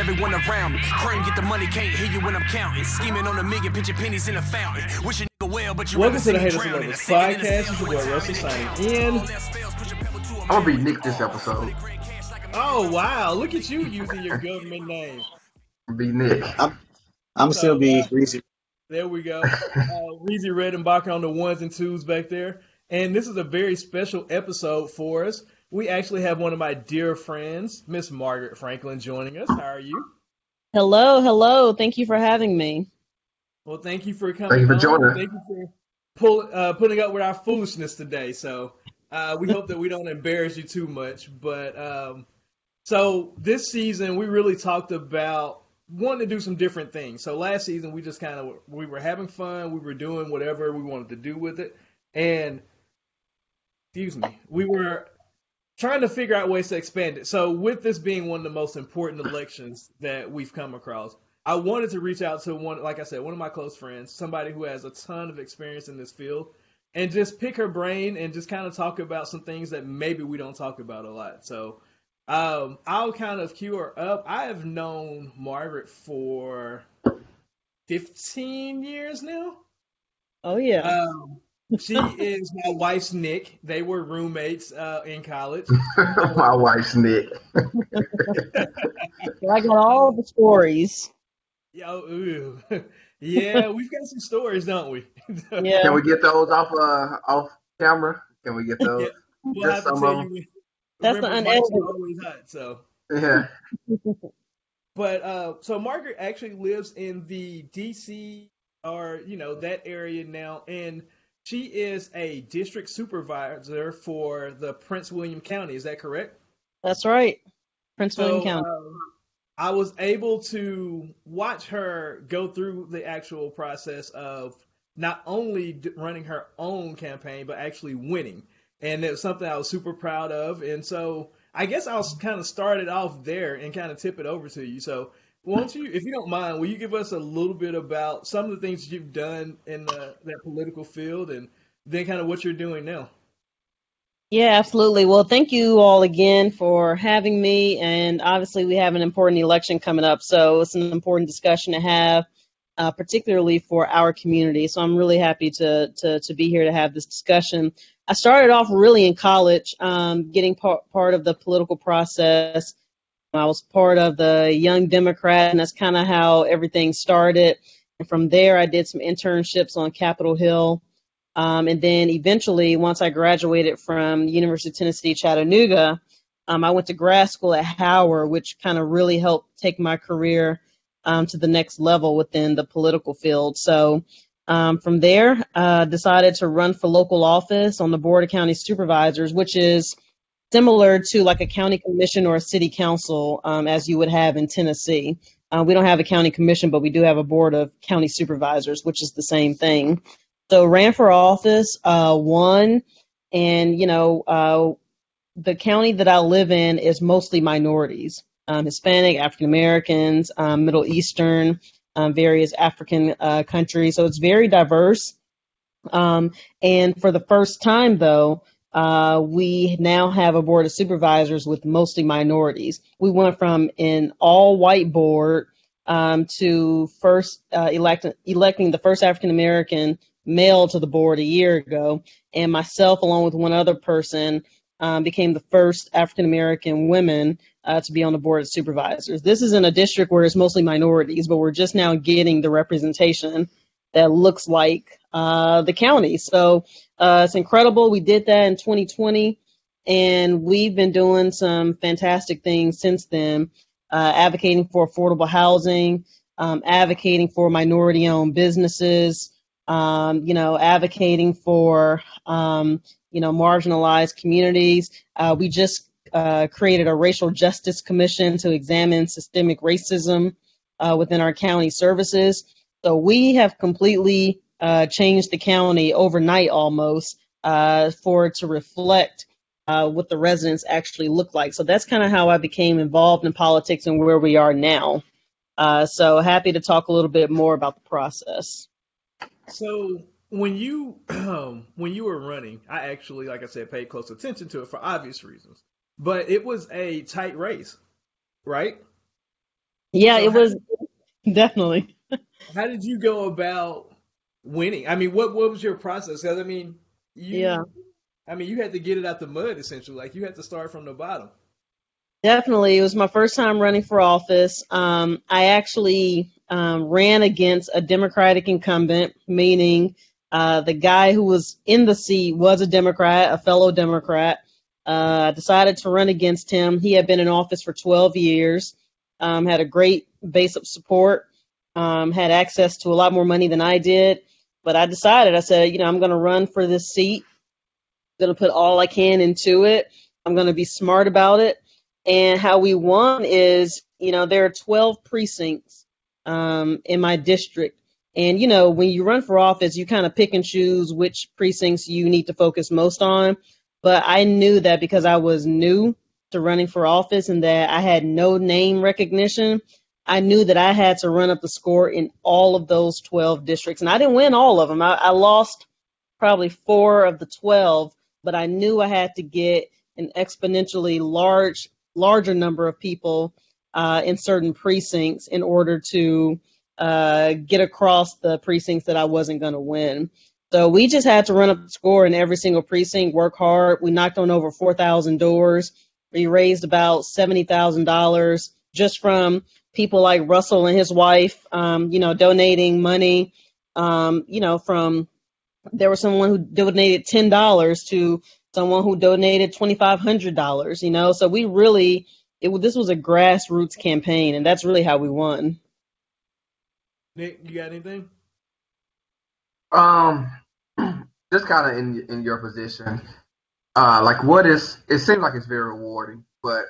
everyone around me. Cream, get the money, can't hear you when I'm counting. Scheming on a million, pitching pennies in a fountain. Wishing nigga well, but you Welcome to the rather Haters and. Lovers Singing in the podcast. cell, It's your boy Russell signing in. I'm gonna be Nick this episode. Oh wow, look at you using your government name. Be Nick. I'm still be uh, Reezy. There we go. Uh, Reezy Redenbacher on the ones and twos back there. And this is a very special episode for us. We actually have one of my dear friends, Miss Margaret Franklin, joining us. How are you? Hello, hello. Thank you for having me. Well, thank you for coming. Thank you for on. joining. Thank you for pull, uh, putting up with our foolishness today. So uh, we hope that we don't embarrass you too much. But um, so this season, we really talked about wanting to do some different things. So last season, we just kind of we were having fun. We were doing whatever we wanted to do with it, and excuse me, we were trying to figure out ways to expand it. So with this being one of the most important elections that we've come across, I wanted to reach out to one, like I said, one of my close friends, somebody who has a ton of experience in this field, and just pick her brain and just kind of talk about some things that maybe we don't talk about a lot. So um, I'll kind of cue her up. I have known Margaret for 15 years now. Oh yeah. Um, she is my wife's Nick. They were roommates uh, in college. My wife's Nick. I got all the stories. Yo, ooh. yeah, we've got some stories, don't we? Yeah. Can we get those off uh off camera? Can we get those? we'll Just some of you. That's the remember, mics unedited. always hot, so. Yeah. But uh, so Margaret actually lives in the DC or you know that area now, and she is a district supervisor for the Prince William County. Is that correct? That's right. Prince William County. um, I was able to watch her go through the actual process of not only running her own campaign, but actually winning. And it was something I was super proud of. And so I guess I'll kind of start it off there and kind of tip it over to you. So, won't you, if you don't mind, will you give us a little bit about some of the things you've done in the, that political field and then kind of what you're doing now? Yeah, absolutely. Well, thank you all again for having me. And obviously, we have an important election coming up, so it's an important discussion to have, uh, particularly for our community. So I'm really happy to to to be here to have this discussion. I started off really in college, um, getting part part of the political process. I was part of the Young Democrat, and that's kind of how everything started. And from there, I did some internships on Capitol Hill. Um, and then eventually, once I graduated from University of Tennessee, Chattanooga, um, I went to grad school at Howard, which kind of really helped take my career um, to the next level within the political field. So um, from there, uh, decided to run for local office on the Board of County Supervisors, which is similar to like a county commission or a city council, um, as you would have in Tennessee. Uh, we don't have a county commission, but we do have a board of county supervisors, which is the same thing. So ran for office, uh, won, and you know, uh, the county that I live in is mostly minorities, um, Hispanic, African Americans, um, Middle Eastern, um, various African uh, countries. So it's very diverse. Um, and for the first time, though, uh, we now have a board of supervisors with mostly minorities. We went from an all white board um, to first uh, elect- electing the first African American male to the board a year ago, and myself, along with one other person, um, became the first African American women uh, to be on the board of supervisors. This is in a district where it's mostly minorities, but we're just now getting the representation that looks like uh, the county. So uh, it's incredible. We did that in 2020, and we've been doing some fantastic things since then, uh, advocating for affordable housing, um, advocating for minority-owned businesses, um, you know, advocating for um, you know marginalized communities. Uh, we just uh, created a racial justice commission to examine systemic racism uh, within our county services. So we have completely uh, changed the county overnight almost uh, for it to reflect uh, what the residents actually look like. So that's kind of how I became involved in politics and where we are now. Uh, so happy to talk a little bit more about the process. So when you when you were running, I actually, like I said, paid close attention to it for obvious reasons. But it was a tight race, right? Yeah, So it how- was definitely. How did you go about winning? I mean, what what was your process? 'Cause, I mean, you, Yeah. I mean, you had to get it out the mud essentially. Like you had to start from the bottom. Definitely. It was my first time running for office. Um, I actually um, ran against a Democratic incumbent, meaning uh, the guy who was in the seat was a Democrat, a fellow Democrat. Uh, I decided to run against him. He had been in office for 12 years, um, had a great base of support, um, had access to a lot more money than I did. But I decided, I said, you know, I'm going to run for this seat. I'm going to put all I can into it. I'm going to be smart about it. And how we won is, you know, there are 12 precincts um, in my district. And, you know, when you run for office, you kind of pick and choose which precincts you need to focus most on. But I knew that because I was new to running for office and that I had no name recognition, I knew that I had to run up the score in all of those 12 districts. And I didn't win all of them. I, I lost probably four of the 12, but I knew I had to get an exponentially large larger number of people uh, in certain precincts in order to uh, get across the precincts that I wasn't going to win. So we just had to run up the score in every single precinct, work hard. We knocked on over 4,000 doors. We raised about $70,000 just from people like Russell and his wife, um, you know, donating money, um, you know, from there was someone who donated $10 to someone who donated $2,500, you know, so we really, it, this was a grassroots campaign, and that's really how we won. Nick, you got anything? Um, just kind of in in your position, uh, like what is? It seems like it's very rewarding, but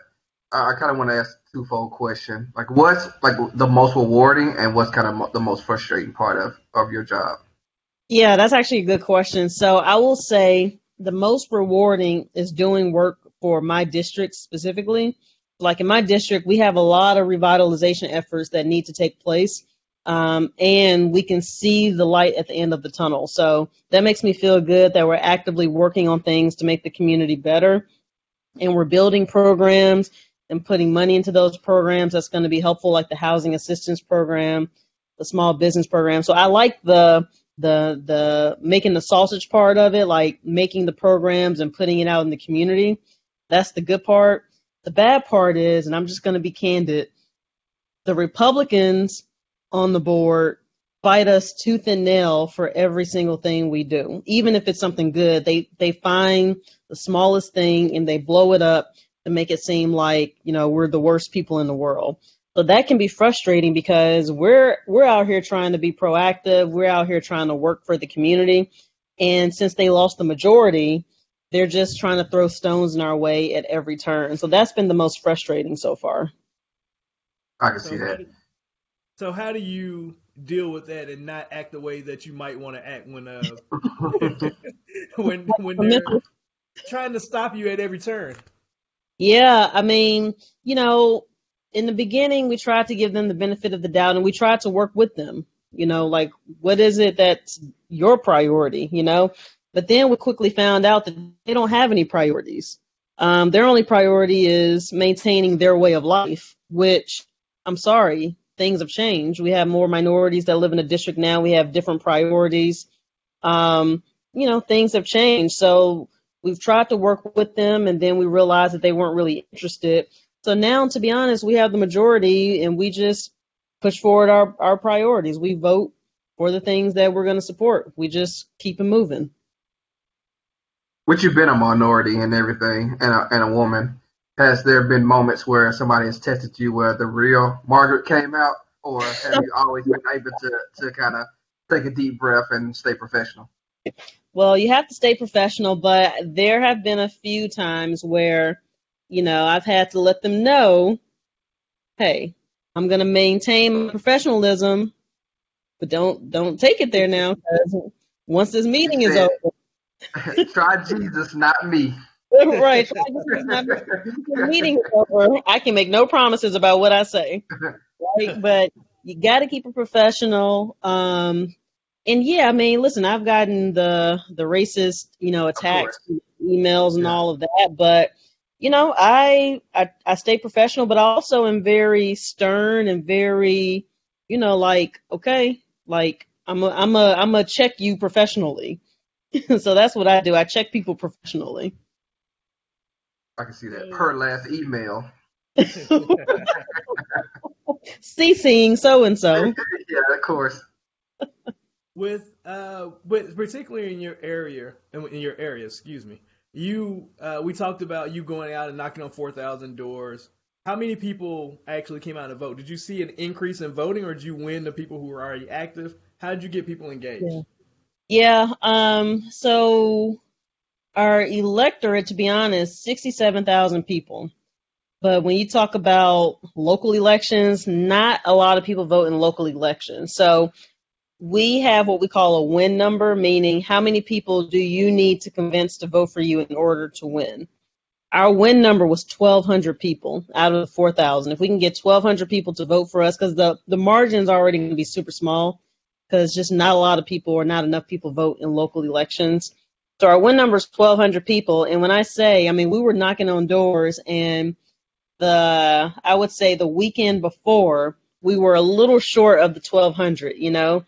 I, kind of want to ask a twofold question. Like, what's like the most rewarding, and what's kind of mo- the most frustrating part of of your job? Yeah, that's actually a good question. So I will say the most rewarding is doing work for my district specifically. Like in my district, we have a lot of revitalization efforts that need to take place. Um, and we can see the light at the end of the tunnel. So that makes me feel good that we're actively working on things to make the community better. And we're building programs and putting money into those programs that's going to be helpful, like the housing assistance program, the small business program. So I like the the the making the sausage part of it, like making the programs and putting it out in the community. That's the good part. The bad part is, and I'm just going to be candid, the Republicans on the board fight us tooth and nail for every single thing we do. Even if it's something good, they they find the smallest thing and they blow it up to make it seem like, you know, we're the worst people in the world. So that can be frustrating because we're we're out here trying to be proactive. We're out here trying to work for the community. And since they lost the majority, they're just trying to throw stones in our way at every turn. So that's been the most frustrating so far. I can So see that. do, so how do you deal with that and not act the way that you might want to act when uh when when they're trying to stop you at every turn? Yeah, I mean, you know, in the beginning, we tried to give them the benefit of the doubt and we tried to work with them. You know, like, what is it that's your priority, you know? But then we quickly found out that they don't have any priorities. Um, their only priority is maintaining their way of life, which I'm sorry, things have changed. We have more minorities that live in the district now. We have different priorities. Um, you know, things have changed. So we've tried to work with them and then we realized that they weren't really interested. So now, to be honest, we have the majority and we just push forward our, our priorities. We vote for the things that we're going to support. We just keep it moving. Which you've been a minority and everything, and a, and a woman. Has there been moments where somebody has tested you where the real Margaret came out, or have you always been able to, to kind of take a deep breath and stay professional? Well, you have to stay professional, but there have been a few times where, you know, I've had to let them know, hey, I'm going to maintain professionalism, but don't don't take it there now. once this meeting is over, Try Jesus, not me. right? so I just- once the meeting over, I can make no promises about what I say, right? But you got to keep it professional. Um, and yeah, I mean, listen, I've gotten the the racist, you know, attacks, emails, and Yeah. all of that, but you know, I, I I stay professional, but I also am very stern and very, you know, like okay, like I'm a I'm a I'm a check you professionally. so that's what I do. I check people professionally. I can see that per last email. CCing so and so. Yeah, of course. With uh, with particularly in your area, in your area, excuse me. You, uh, we talked about you going out and knocking on four thousand doors. How many people actually came out to vote? Did you see an increase in voting, or did you win the people who were already active? How did you get people engaged? Yeah. Yeah. Um. So our electorate, to be honest, sixty-seven thousand people. But when you talk about local elections, not a lot of people vote in local elections. So we have what we call a win number, meaning how many people do you need to convince to vote for you in order to win. Our win number was 1,200 people out of the 4,000. If we can get 1,200 people to vote for us, because the, the margin's already going to be super small, because just not a lot of people or not enough people vote in local elections. So our win number is 1,200 people. And when I say, I mean, we were knocking on doors, and the, I would say the weekend before, we were a little short of the 1,200, you know?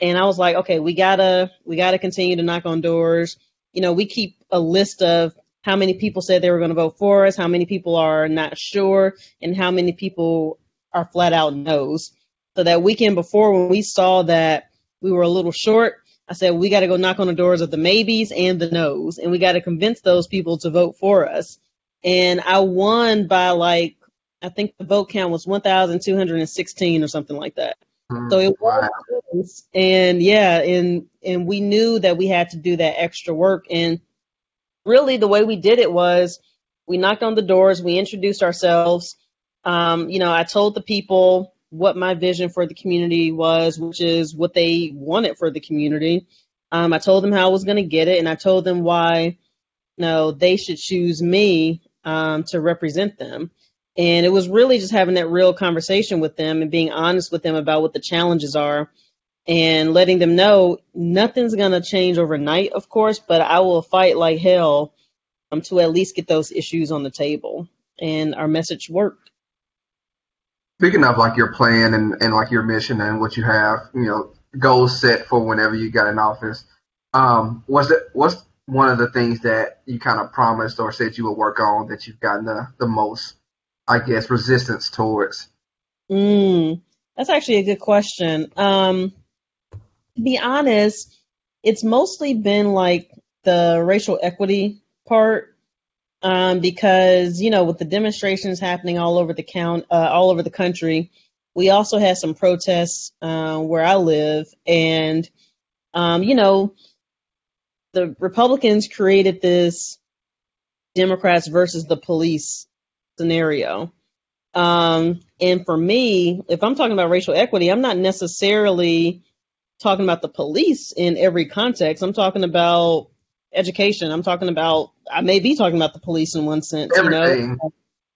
And I was like, okay, we gotta we gotta continue to knock on doors. You know, we keep a list of how many people said they were going to vote for us, how many people are not sure, and how many people are flat out no's. So that weekend before, when we saw that we were a little short, I said we got to go knock on the doors of the maybes and the no's, and we got to convince those people to vote for us. And I won by like I think the vote count was 1,216 or something like that. Mm, so it was wow. and yeah, and and we knew that we had to do that extra work. And really, the way we did it was we knocked on the doors, we introduced ourselves. Um, you know, I told the people what my vision for the community was, which is what they wanted for the community. Um, I told them how I was going to get it, and I told them why, you know, they should choose me um, to represent them. And it was really just having that real conversation with them and being honest with them about what the challenges are and letting them know nothing's going to change overnight, of course, but I will fight like hell um, to at least get those issues on the table. And our message worked. Speaking of like your plan and, and like your mission and what you have, you know, goals set for whenever you got in office, um, it what's one of the things that you kind of promised or said you would work on that you've gotten the, the most I guess, resistance towards? Mm, that's actually a good question. Um, to be honest, it's mostly been like the racial equity part. Um, because you know, with the demonstrations happening all over the count, uh, all over the country, we also had some protests uh, where I live, and um, you know, the Republicans created this Democrats versus the police scenario. Um, and for me, if I'm talking about racial equity, I'm not necessarily talking about the police in every context. I'm talking about education. I'm talking about, I may be talking about the police in one sense, everything. you know.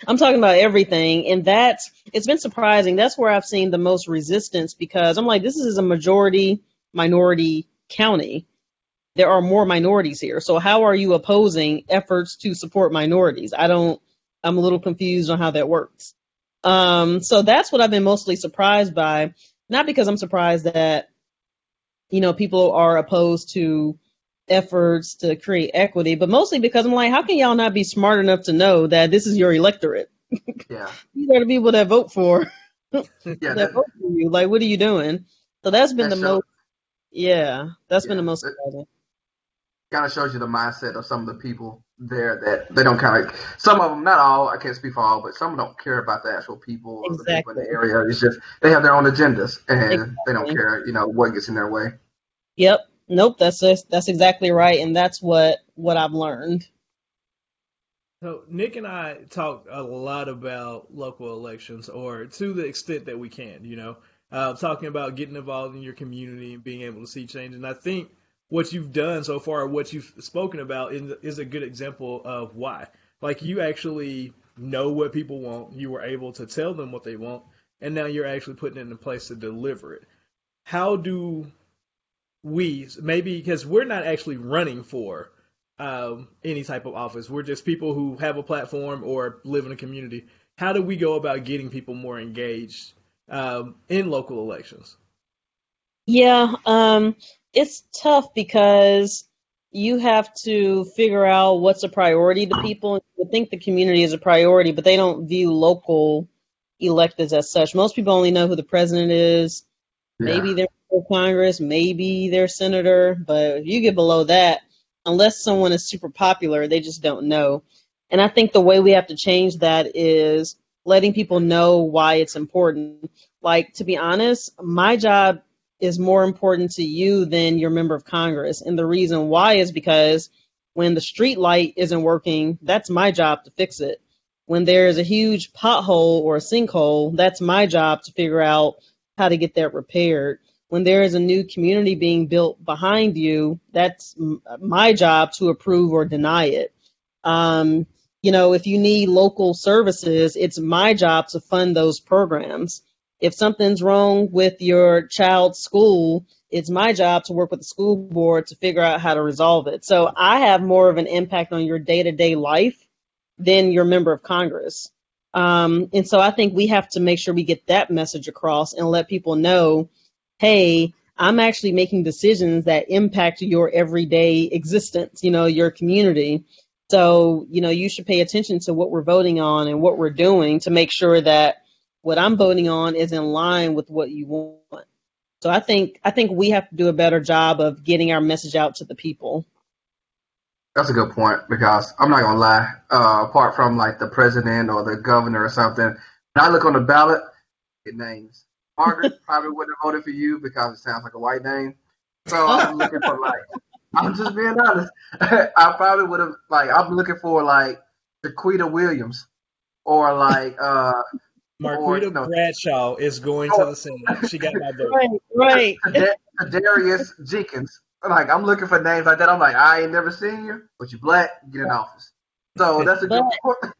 I'm talking about everything. And that's, it's been surprising. That's where I've seen the most resistance because I'm like, this is a majority minority county. There are more minorities here. So how are you opposing efforts to support minorities? I don't, I'm a little confused on how that works. Um, so that's what I've been mostly surprised by. Not because I'm surprised that, you know, people are opposed to efforts to create equity, but mostly because I'm like, how can y'all not be smart enough to know that this is your electorate? Yeah. These are the people that vote for yeah, that, that, vote for you. Like, what are you doing? So that's been the most. Yeah, that's yeah, been the most surprising kind of shows you the mindset of some of the people there that they don't kind of some of them not all I can't speak for all but some don't care about the actual people exactly. or the people in the area it's just they have their own agendas and exactly. they don't care you know what gets in their way yep nope that's just, that's exactly right and that's what what I've learned so Nick and I talk a lot about local elections or to the extent that we can you know uh, talking about getting involved in your community and being able to see change and I think what you've done so far, what you've spoken about, is, is a good example of why. Like you actually know what people want. You were able to tell them what they want, and now you're actually putting it in place to deliver it. How do we maybe because we're not actually running for um, any type of office. We're just people who have a platform or live in a community. How do we go about getting people more engaged um, in local elections? Yeah, um, it's tough because you have to figure out what's a priority to people. You would think the community is a priority, but they don't view local electeds as such. Most people only know who the president is, Yeah. maybe their Congress, maybe their senator, but if you get below that, unless someone is super popular, they just don't know. And I think the way we have to change that is letting people know why it's important. Like, to be honest, my job is more important to you than your member of Congress. And the reason why is because when the street light isn't working, that's my job to fix it. When there's a huge pothole or a sinkhole, that's my job to figure out how to get that repaired. When there is a new community being built behind you, that's my job to approve or deny it. Um, you know, if you need local services, it's my job to fund those programs. If something's wrong with your child's school, it's my job to work with the school board to figure out how to resolve it. So I have more of an impact on your day to day life than your member of Congress. Um, and so I think we have to make sure we get that message across and let people know hey, I'm actually making decisions that impact your everyday existence, you know, your community. So, you know, you should pay attention to what we're voting on and what we're doing to make sure that what I'm voting on is in line with what you want. So I think I think we have to do a better job of getting our message out to the people. That's a good point because I'm not gonna lie. Uh, apart from like the president or the governor or something, when I look on the ballot, it names. Margaret probably wouldn't have voted for you because it sounds like a white name. So I'm looking for like, I'm just being honest. I probably would have like, I'm looking for like Jaquita Williams or like, uh, Marquita Or- no. Bradshaw is going to oh. the Senate. She got my vote. Right, right. Darius Jenkins. Like I'm looking for names like that. I'm like, I ain't never seen you, but you black, get in office. So that's a good point.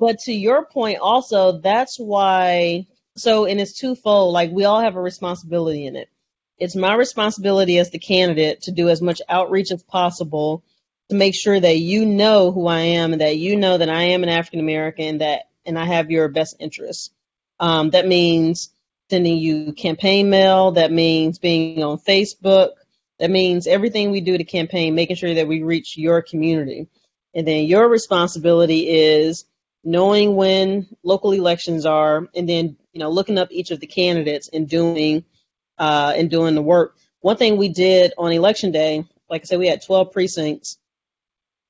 But to your point, also, that's why. So, and it's twofold. Like, we all have a responsibility in it. It's my responsibility as the candidate to do as much outreach as possible to make sure that you know who I am and that you know that I am an African American that and I have your best interests. Um, that means sending you campaign mail. That means being on Facebook. That means everything we do to campaign, making sure that we reach your community. And then your responsibility is knowing when local elections are, and then you know looking up each of the candidates and doing uh, and doing the work. One thing we did on election day, like I said, we had 12 precincts.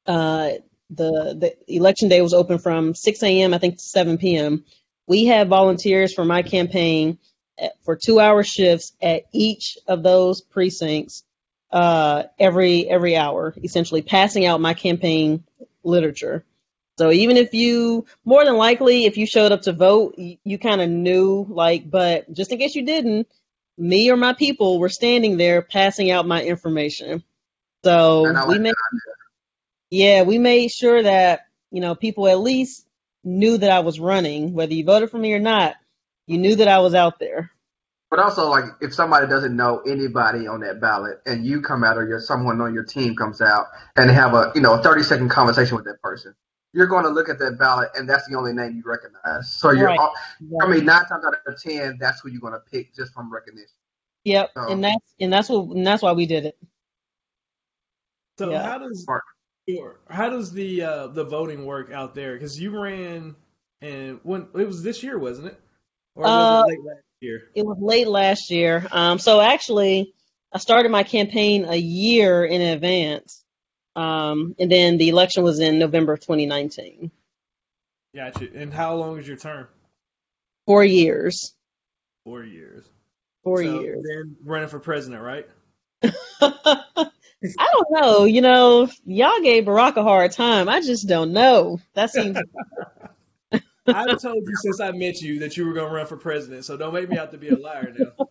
Uh, the the election day was open from 6 a.m. I think to 7 p.m. We had volunteers for my campaign at, for two-hour shifts at each of those precincts uh, every every hour, essentially passing out my campaign literature. So even if you, more than likely, if you showed up to vote, you, you kind of knew, like, but just in case you didn't, me or my people were standing there passing out my information. So we made, yeah, we made sure that you know people at least knew that I was running, whether you voted for me or not. You knew that I was out there. But also, like, if somebody doesn't know anybody on that ballot, and you come out, or your someone on your team comes out, and have a you know a thirty second conversation with that person, you're going to look at that ballot, and that's the only name you recognize. So you're, Right. all- I mean, nine times out of ten, that's who you're going to pick just from recognition. Yep, So- and that's and that's what and that's why we did it. So Yeah. how does How does the uh, the voting work out there? Because you ran and when it was this year, wasn't it? Or was Uh, it late last year? It was late last year. Um, so actually, I started my campaign a year in advance, um, and then the election was in November of 2019. Gotcha. And how long is your term? Four years. Four years. Four So years. Then running for president, right? I don't know. You know, y'all gave Barack a hard time. I just don't know. That seems I've told you since I met you that you were going to run for president, so don't make me out to be a liar now.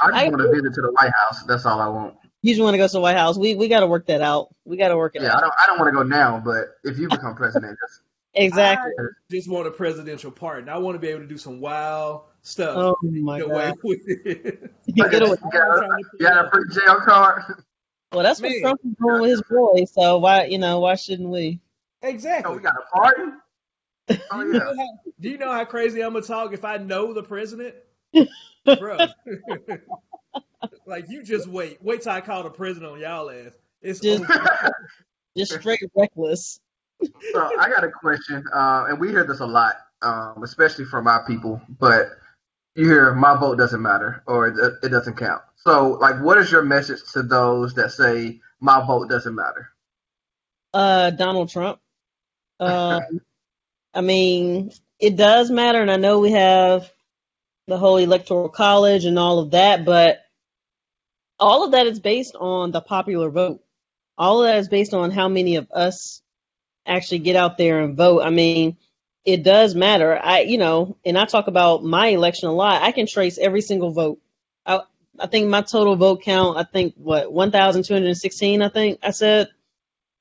I just I- want to visit to the White House. That's all I want. you just want to go to the White House. We we got to work that out. We got to work it Yeah, I out. don't. I don't want to go now, but if you become president, just Exactly. I just want a presidential pardon. I want to be able to do some wild stuff. Oh my Get away God. with it. You get away. you got, you got a free jail card. Well, that's what Man. Trump is doing with his boy. So why, you know, why shouldn't we? Oh, Exactly. we got a party. Oh You yeah. know how- do you know how crazy I'm gonna talk if I know the president, bro? like you just wait, wait till I call the president on y'all ass. It's Just- Just straight reckless. So I got a question, uh, and we hear this a lot, um, especially from our people. But you hear my vote doesn't matter or it, it doesn't count. So, like, what is your message to those that say my vote doesn't matter? Uh, Donald Trump. Um, I mean, it does matter, and I know we have the whole electoral college and all of that, but all of that is based on the popular vote. All of that is based on how many of us actually get out there and vote. I mean, it does matter. I, you know, and I talk about my election a lot. I can trace every single vote. I, think my total vote count. I think what one thousand two hundred sixteen. I think I said.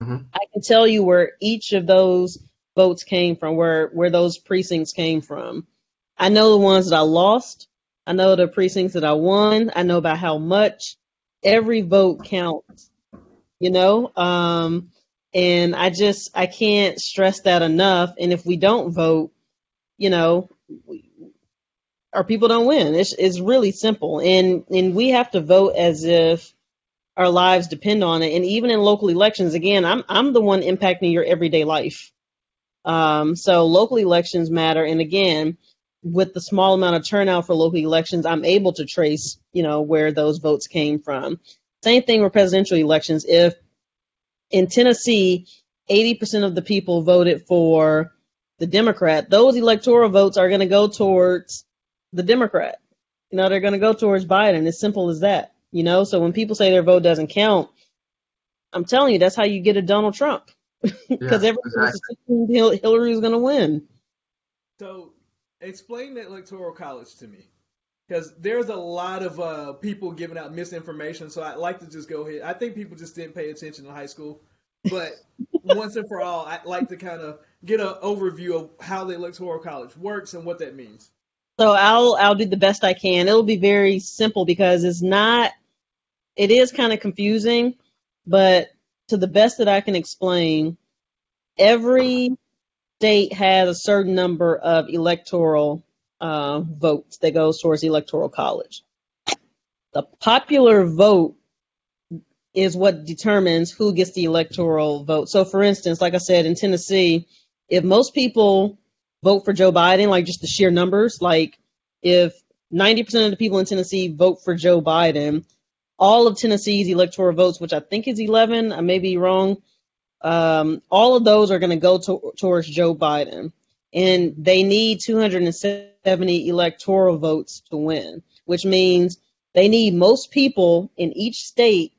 Mhm. I can tell you where each of those votes came from, where where those precincts came from. I know the ones that I lost. I know the precincts that I won. I know about how much. Every vote counts, you know. Um, and I just I can't stress that enough. And if we don't vote, you know, we, our people don't win. It's it's really simple, and and we have to vote as if our lives depend on it. And even in local elections, again, I'm I'm the one impacting your everyday life. Um, so local elections matter, and again, with the small amount of turnout for local elections, I'm able to trace, you know, where those votes came from. Same thing with presidential elections. If in Tennessee, 80% of the people voted for the Democrat, those electoral votes are going to go towards the Democrat. You know, they're going to go towards Biden. As simple as that. You know, so when people say their vote doesn't count, I'm telling you, that's how you get a Donald Trump. Because Yeah, everyone exactly. Hil- Hillary's going to win. So, explain the electoral college to me, because there's a lot of uh, people giving out misinformation. So I'd like to just go ahead. I think people just didn't pay attention in high school, but once and for all, I'd like to kind of get an overview of how the electoral college works and what that means. So I'll I'll do the best I can. It'll be very simple because it's not it is kind of confusing, but to the best that I can explain, every state has a certain number of electoral uh, votes that goes towards the electoral college. The popular vote is what determines who gets the electoral vote. So, for instance, like I said in Tennessee, if most people vote for Joe Biden, like just the sheer numbers, like if 90% of the people in Tennessee vote for Joe Biden, all of Tennessee's electoral votes, which I think is 11, I may be wrong, um, all of those are going to go to, towards Joe Biden. And they need 270 electoral votes to win, which means they need most people in each state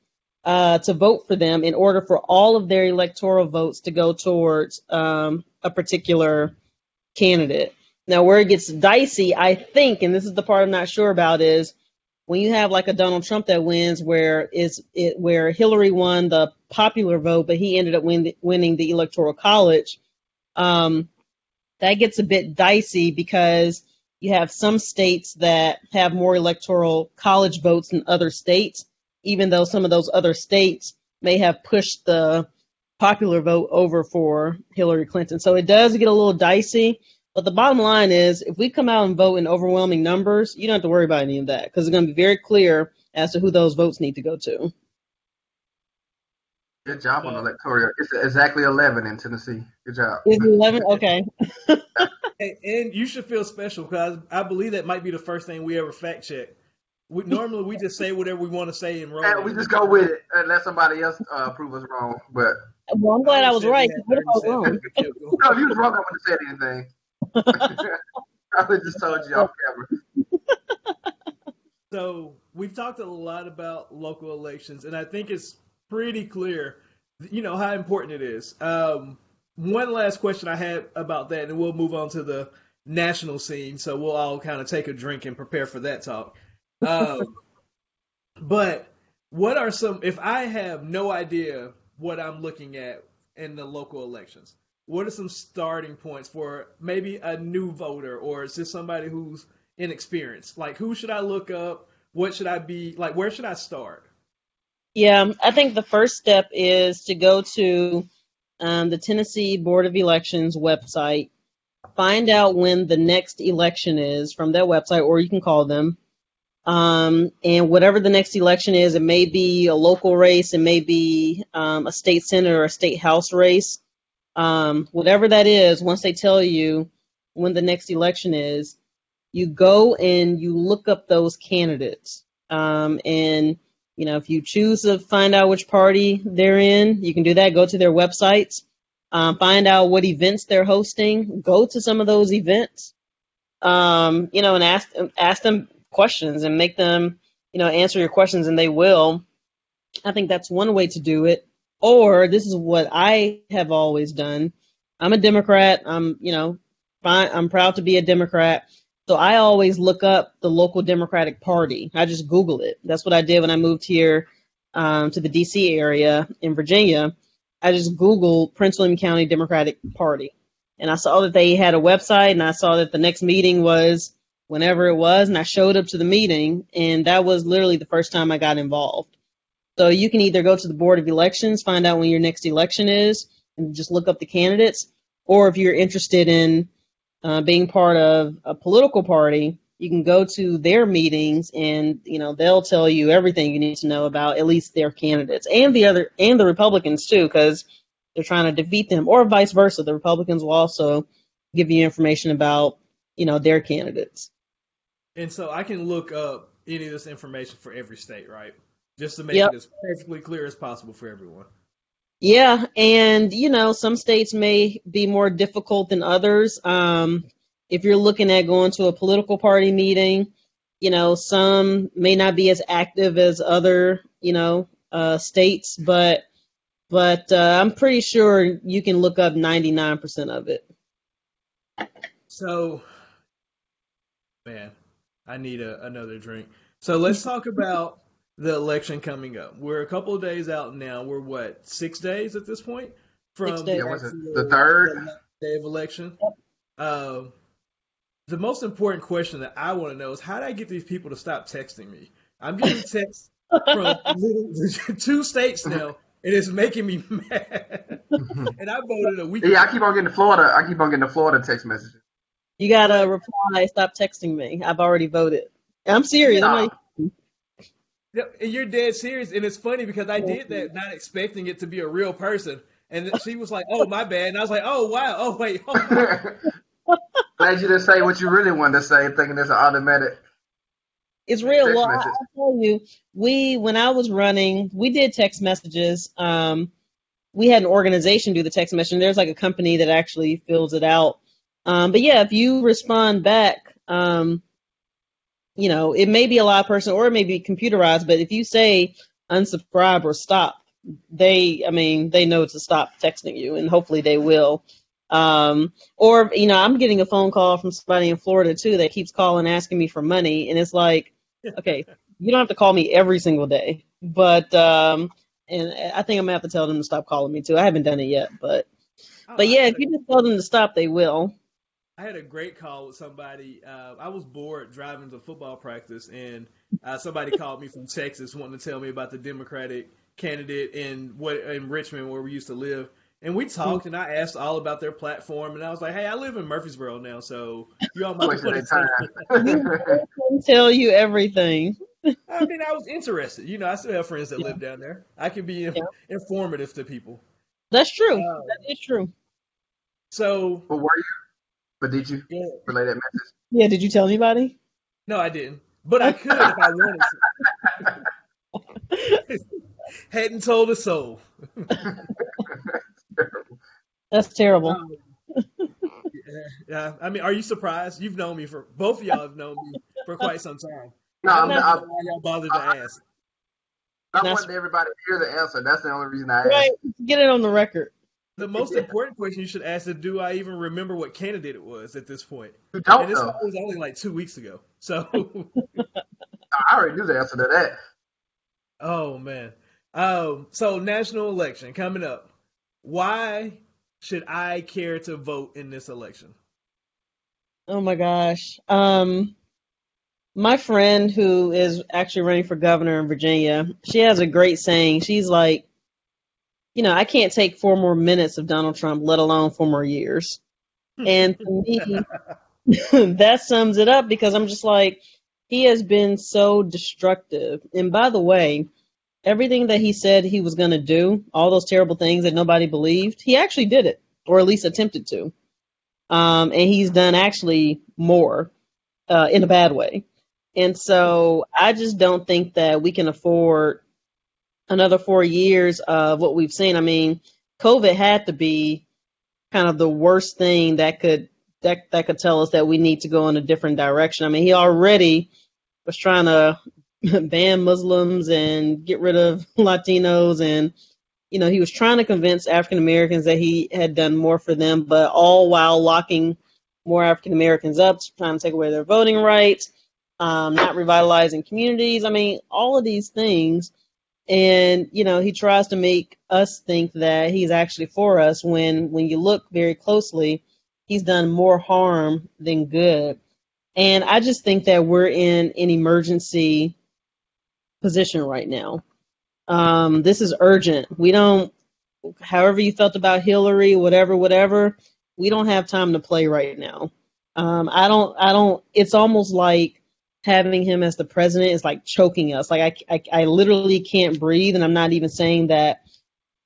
uh, to vote for them in order for all of their electoral votes to go towards um, a particular candidate. Now, where it gets dicey, I think, and this is the part I'm not sure about, is when you have like a Donald Trump that wins, where is it where Hillary won the popular vote, but he ended up win, winning the electoral college. Um, that gets a bit dicey because you have some states that have more electoral college votes than other states, even though some of those other states may have pushed the popular vote over for Hillary Clinton. So it does get a little dicey. But the bottom line is, if we come out and vote in overwhelming numbers, you don't have to worry about any of that because it's going to be very clear as to who those votes need to go to. Good job on electoral. It's exactly 11 in Tennessee. Good job. Is it 11? Okay. And, and you should feel special because I believe that might be the first thing we ever fact check. We, normally we just say whatever we want to say and roll. And we just go with it and let somebody else uh, prove us wrong. But Well, I'm glad I was right. What if I was wrong? We kept going. no, if you was wrong, I wouldn't have said anything. I would just told you off camera. So we've talked a lot about local elections, and I think it's pretty clear, you know, how important it is. Um, one last question I had about that, and we'll move on to the national scene. So we'll all kind of take a drink and prepare for that talk. Um, but what are some? If I have no idea what I'm looking at in the local elections, what are some starting points for maybe a new voter, or is this somebody who's inexperienced? Like, who should I look up? What should I be like? Where should I start? Yeah, I think the first step is to go to um, the Tennessee Board of Elections website, find out when the next election is from their website, or you can call them. Um, and whatever the next election is, it may be a local race, it may be um, a state senate or a state house race. Um, whatever that is, once they tell you when the next election is, you go and you look up those candidates. Um, and you know, if you choose to find out which party they're in, you can do that. Go to their websites, um, find out what events they're hosting. Go to some of those events, um, you know, and ask ask them questions and make them, you know, answer your questions, and they will. I think that's one way to do it. Or this is what I have always done. I'm a Democrat. I'm, you know, fine. I'm proud to be a Democrat. So I always look up the local Democratic Party. I just Google it. That's what I did when I moved here um, to the DC area in Virginia. I just Googled Prince William County Democratic Party. And I saw that they had a website and I saw that the next meeting was whenever it was. And I showed up to the meeting and that was literally the first time I got involved. So you can either go to the Board of Elections, find out when your next election is, and just look up the candidates. Or if you're interested in uh, being part of a political party, you can go to their meetings and you know they'll tell you everything you need to know about at least their candidates and the other and the Republicans too because they're trying to defeat them or vice versa. The Republicans will also give you information about you know their candidates. And so I can look up any of this information for every state, right? Just to make Yep. it as perfectly clear as possible for everyone. Yeah, and you know, some states may be more difficult than others. Um, if you're looking at going to a political party meeting, you know, some may not be as active as other, you know, uh, states, but but uh, I'm pretty sure you can look up 99% of it. So, man, I need a, another drink. So let's talk about the election coming up. We're a couple of days out now. We're what six days at this point from Six days. Yeah, was it the third? the day of election. Um, the most important question that I want to know is how do I get these people to stop texting me? I'm getting texts from two states now, and it's making me mad. and I voted a week. Yeah, I keep on getting the Florida. I keep on getting the Florida text messages. You gotta reply, stop texting me. I've already voted. I'm serious. I'm not, Yeah, and you're dead serious, and it's funny because I did that not expecting it to be a real person, and she was like, "Oh, my bad," and I was like, "Oh, wow, oh wait, oh, Glad you didn't say what you really wanted to say, thinking it's an automatic. It's real. Well, I- message. I'll tell you, we when I was running, we did text messages. Um, we had an organization do the text message. There's like a company that actually fills it out. Um, but yeah, if you respond back, um, you know, it may be a live person or it may be computerized. But if you say unsubscribe or stop, they, I mean, they know to stop texting you, and hopefully they will. Um, or you know, I'm getting a phone call from somebody in Florida too that keeps calling asking me for money, and it's like, okay, you don't have to call me every single day, but um, and I think I'm gonna have to tell them to stop calling me too. I haven't done it yet, but Oh, but yeah, if you just tell them to stop, they will. I had a great call with somebody. Uh, I was bored driving to football practice, and uh, somebody called me from Texas wanting to tell me about the Democratic candidate in what in Richmond, where we used to live. And we talked, and I asked all about their platform, and I was like, "Hey, I live in Murfreesboro now, so you all might Wasting want their to." time. Tell you everything. I mean, I was interested. You know, I still have friends that live down there. I can be Yeah. informative to people. That's true. Uh, that is true. So, but were you? But did you yeah, relay that message? Yeah. Did you tell anybody? no, I didn't, but I could if I wanted to. Hadn't told a soul. That's terrible. Um, yeah, I mean, are you surprised? You've known me for both of y'all have known me for quite some time. No, I I'm, don't I'm, why y'all bothered to ask. I That's- wanted everybody to hear the answer. That's the only reason I asked. Right. Get it on the record. The most important question you should ask is, do I even remember what candidate it was at this point? You don't And this know. was only like two weeks ago. So, I already knew the answer to that. oh man. Um, so national election coming up. Why should I care to vote in this election? Oh my gosh. Um, my friend who is actually running for governor in Virginia, she has a great saying. She's like, you know, I can't take four more minutes of Donald Trump, let alone four more years. And to me, that sums it up because I'm just like, he has been so destructive. And by the way, everything that he said he was going to do, all those terrible things that nobody believed, he actually did it, or at least attempted to. Um, and he's done actually more uh, in a bad way. And so I just don't think that we can afford another four years of what we've seen. I mean, COVID had to be kind of the worst thing that could that that could tell us that we need to go in a different direction. I mean, he already was trying to ban Muslims and get rid of Latinos and you know, he was trying to convince African Americans that he had done more for them, but all while locking more African Americans up, trying to take away their voting rights, um, not revitalizing communities. I mean, all of these things. And, you know, he tries to make us think that he's actually for us when, when you look very closely, he's done more harm than good. And I just think that we're in an emergency position right now. Um, this is urgent. We don't, however you felt about Hillary, whatever, whatever, we don't have time to play right now. Um, I don't, I don't, it's almost like having him as the president is like choking us. Like I, I, I literally can't breathe. And I'm not even saying that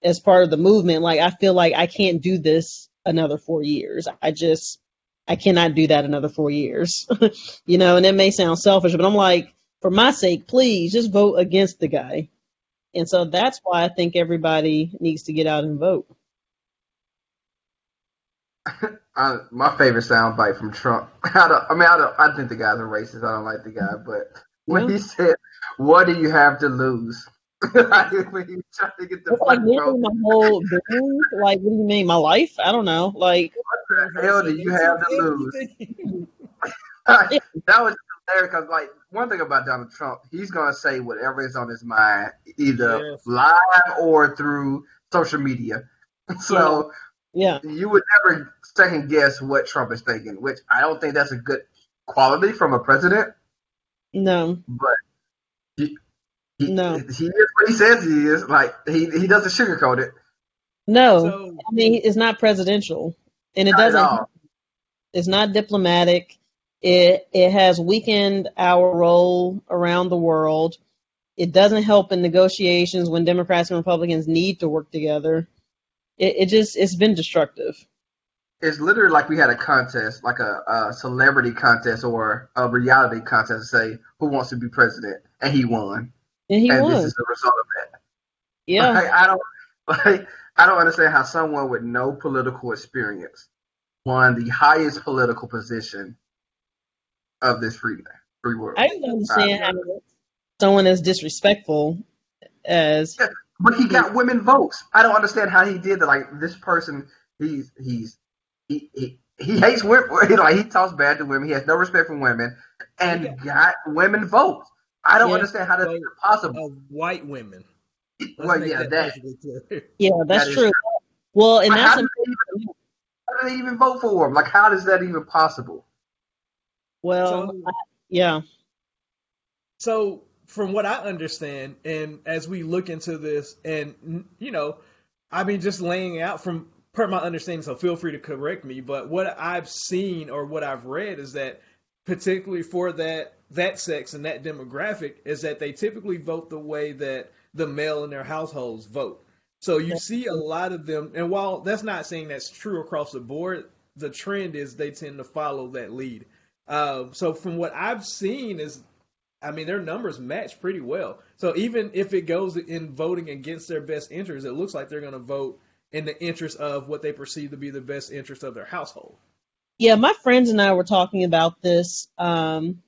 as part of the movement. Like I feel like I can't do this another four years. I just, I cannot do that another four years. you know, and it may sound selfish, but I'm like, for my sake, please just vote against the guy. And so that's why I think everybody needs to get out and vote. I, my favorite soundbite from Trump. I, don't, I mean, I don't. I think the guy's a racist. I don't like the guy, but when yeah. he said, "What do you have to lose?" when he tried to get the like literally my whole being. Like, what do you mean, my life? I don't know. Like, what the hell do you have to lose? that was hilarious because, like, one thing about Donald Trump, he's gonna say whatever is on his mind, either yes. live or through social media. So yeah, you would never second guess what Trump is thinking, which I don't think that's a good quality from a president. No, but he, he, no, he is what he says he is. Like he he doesn't sugarcoat it. No, so, I mean it's not presidential, and it doesn't. It's not diplomatic. It it has weakened our role around the world. It doesn't help in negotiations when Democrats and Republicans need to work together. It, it just it's been destructive. It's literally like we had a contest, like a, a celebrity contest or a reality contest, to say who wants to be president, and he won. And he and won. this is the result of that. Yeah, like, I don't like. I don't understand how someone with no political experience won the highest political position of this free free world. I don't understand how someone as disrespectful as. Yeah, but he got women votes. I don't understand how he did that. Like this person, he's he's he he, he hates women. Like he talks bad to women. He has no respect for women, and yeah. got women votes. I don't yeah, understand how that's even possible. Uh, white women. Let's well, yeah, that, yeah, that's that true. true. Well, and but that's how, do even, how do they even vote for him? Like, how is that even possible? Well, so, yeah. So, from what I understand, and as we look into this, and you know, I mean, just laying out from per my understanding, so feel free to correct me. But what I've seen or what I've read is that, particularly for that that sex and that demographic, is that they typically vote the way that the male in their households vote. So you see a lot of them, and while that's not saying that's true across the board, the trend is they tend to follow that lead. Um, so from what I've seen is, I mean, their numbers match pretty well. So even if it goes in voting against their best interests, it looks like they're going to vote in the interest of what they perceive to be the best interest of their household. Yeah, my friends and I were talking about this um,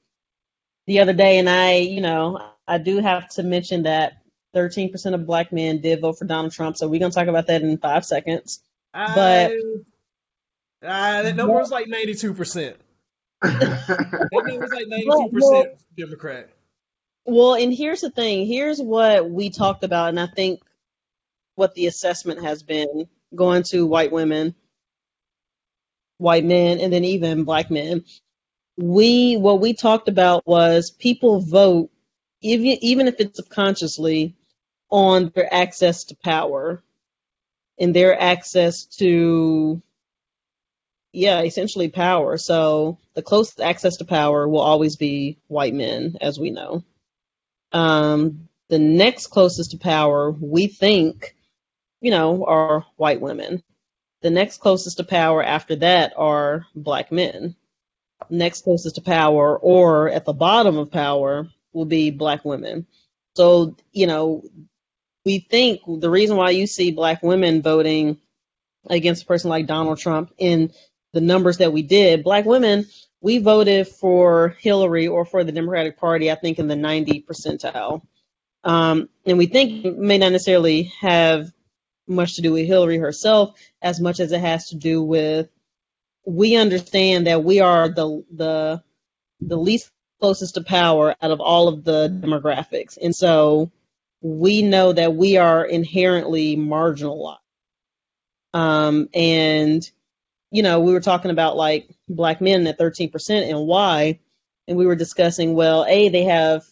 the other day, and I, you know, I do have to mention that 13% of black men did vote for Donald Trump. So we're going to talk about that in five seconds. But uh, that number was like 92%. That was like 92% well, Democrat. Well, and here's the thing. Here's what we talked about, and I think what the assessment has been going to white women, white men, and then even black men. we what we talked about was people vote even even if it's subconsciously on their access to power and their access to yeah essentially power. So the closest access to power will always be white men as we know. Um, the next closest to power we think you know are white women. The next closest to power after that are black men. Next closest to power or at the bottom of power will be black women. So, you know, we think the reason why you see black women voting against a person like Donald Trump in the numbers that we did, black women, we voted for Hillary or for the Democratic Party, I think in the 90 percentile. Um, and we think it may not necessarily have much to do with Hillary herself as much as it has to do with we understand that we are the the the least closest to power out of all of the demographics, and so we know that we are inherently marginalized. Um, and you know, we were talking about like black men at 13% and why, and we were discussing, well, A, they have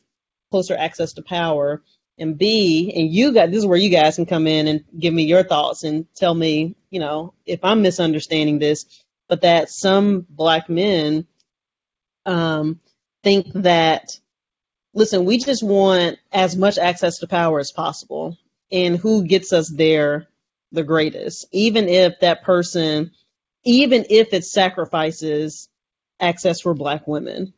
closer access to power, and B, and you got this is where you guys can come in and give me your thoughts and tell me, you know, if I'm misunderstanding this but that some black men um, think that, listen, we just want as much access to power as possible, and who gets us there the greatest, even if that person, even if it sacrifices access for black women.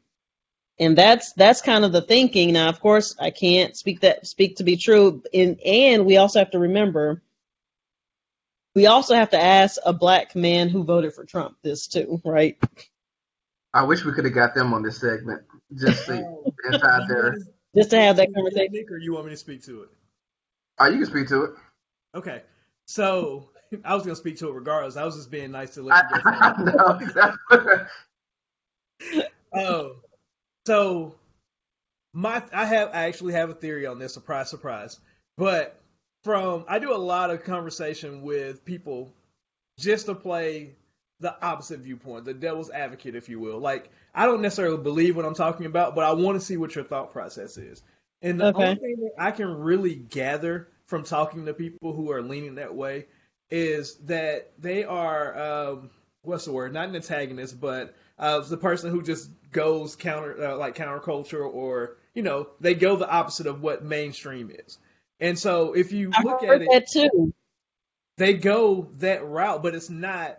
And that's that's kind of the thinking. Now, of course, I can't speak that speak to be true. And and we also have to remember we also have to ask a black man who voted for Trump this too, right? I wish we could have got them on this segment just to inside there. Just to have that conversation. Nick, or you want me to speak to it? Oh, you can speak to it. Okay, so I was gonna speak to it regardless. I was just being nice to let you guys. no, exactly. Oh, so my I have I actually have a theory on this. Surprise, surprise. But from I do a lot of conversation with people just to play the opposite viewpoint, the devil's advocate, if you will. Like I don't necessarily believe what I'm talking about, but I want to see what your thought process is. And the Okay. only thing that I can really gather from talking to people who are leaning that way is that they are um, what's the word? Not an antagonist, but uh, the person who just goes counter uh, like counterculture, or you know, they go the opposite of what mainstream is. And so if you I look at it, too. they go that route, but it's not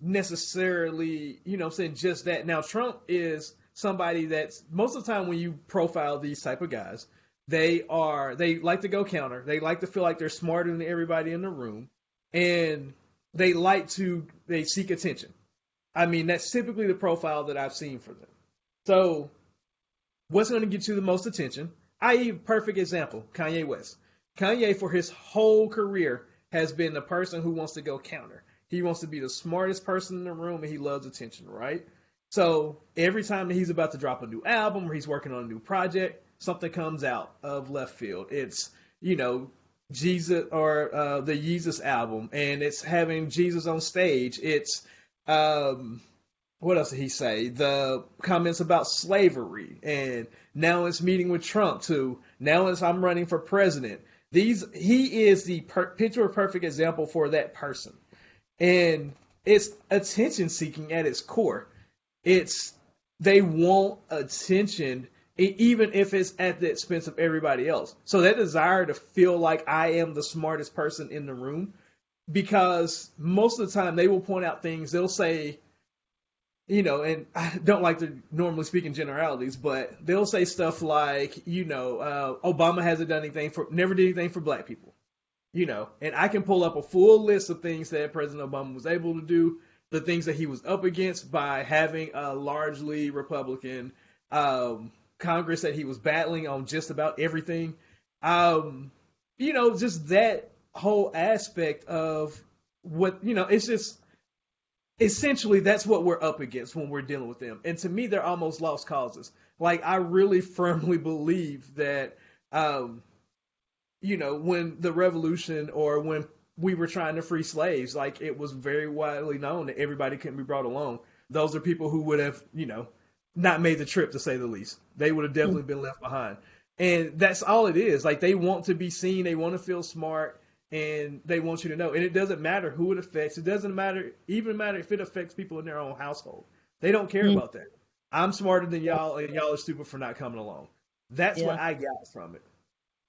necessarily, you know, saying just that. Now Trump is somebody that's most of the time when you profile these type of guys, they are they like to go counter. They like to feel like they're smarter than everybody in the room, and they like to they seek attention. I mean, that's typically the profile that I've seen for them. So, what's going to get you the most attention? I.e., perfect example, Kanye West. Kanye, for his whole career, has been the person who wants to go counter. He wants to be the smartest person in the room, and he loves attention, right? So every time that he's about to drop a new album or he's working on a new project, something comes out of left field. It's you know Jesus or uh, the Jesus album, and it's having Jesus on stage. It's um, what else did he say? The comments about slavery, and now it's meeting with Trump too. Now it's I'm running for president. These he is the per- picture perfect example for that person, and it's attention seeking at its core. It's they want attention even if it's at the expense of everybody else. So that desire to feel like I am the smartest person in the room, because most of the time they will point out things. They'll say, you know, and I don't like to normally speak in generalities, but they'll say stuff like, you know, uh, Obama hasn't done anything for, never did anything for black people, you know, and I can pull up a full list of things that President Obama was able to do, the things that he was up against by having a largely Republican um, Congress that he was battling on just about everything. Um, you know, just that whole aspect of what, you know, it's just essentially that's what we're up against when we're dealing with them. And to me, they're almost lost causes. Like I really firmly believe that, um, you know, when the revolution or when we were trying to free slaves, like it was very widely known that everybody couldn't be brought along. Those are people who would have, you know, not made the trip to say the least. They would have definitely been left behind. And that's all it is. Like they want to be seen, they want to feel smart, and they want you to know. And it doesn't matter who it affects. It doesn't matter even matter if it affects people in their own household. They don't care mm-hmm. about that. I'm smarter than y'all, and y'all are stupid for not coming along. That's yeah. what I got from it.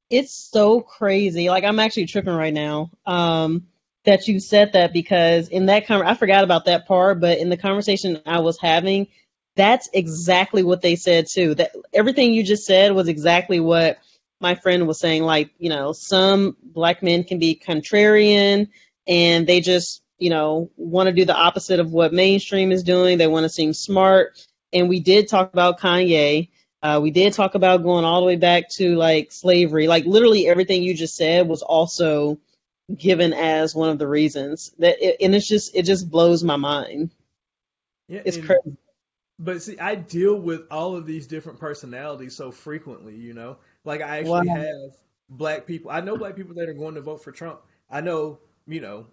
It's so crazy. Like I'm actually tripping right now. Um, that you said that because in that con- I forgot about that part, but in the conversation I was having, that's exactly what they said too. That everything you just said was exactly what my friend was saying. Like, you know, some black men can be contrarian and they just, you know, want to do the opposite of what mainstream is doing. They want to seem smart. And we did talk about Kanye. Uh, we did talk about going all the way back to like slavery. Like literally everything you just said was also given as one of the reasons that, it, and it's just it just blows my mind. Yeah, it's crazy. But see, I deal with all of these different personalities so frequently, you know. Like I actually wow. have black people. I know black people that are going to vote for Trump. I know, you know,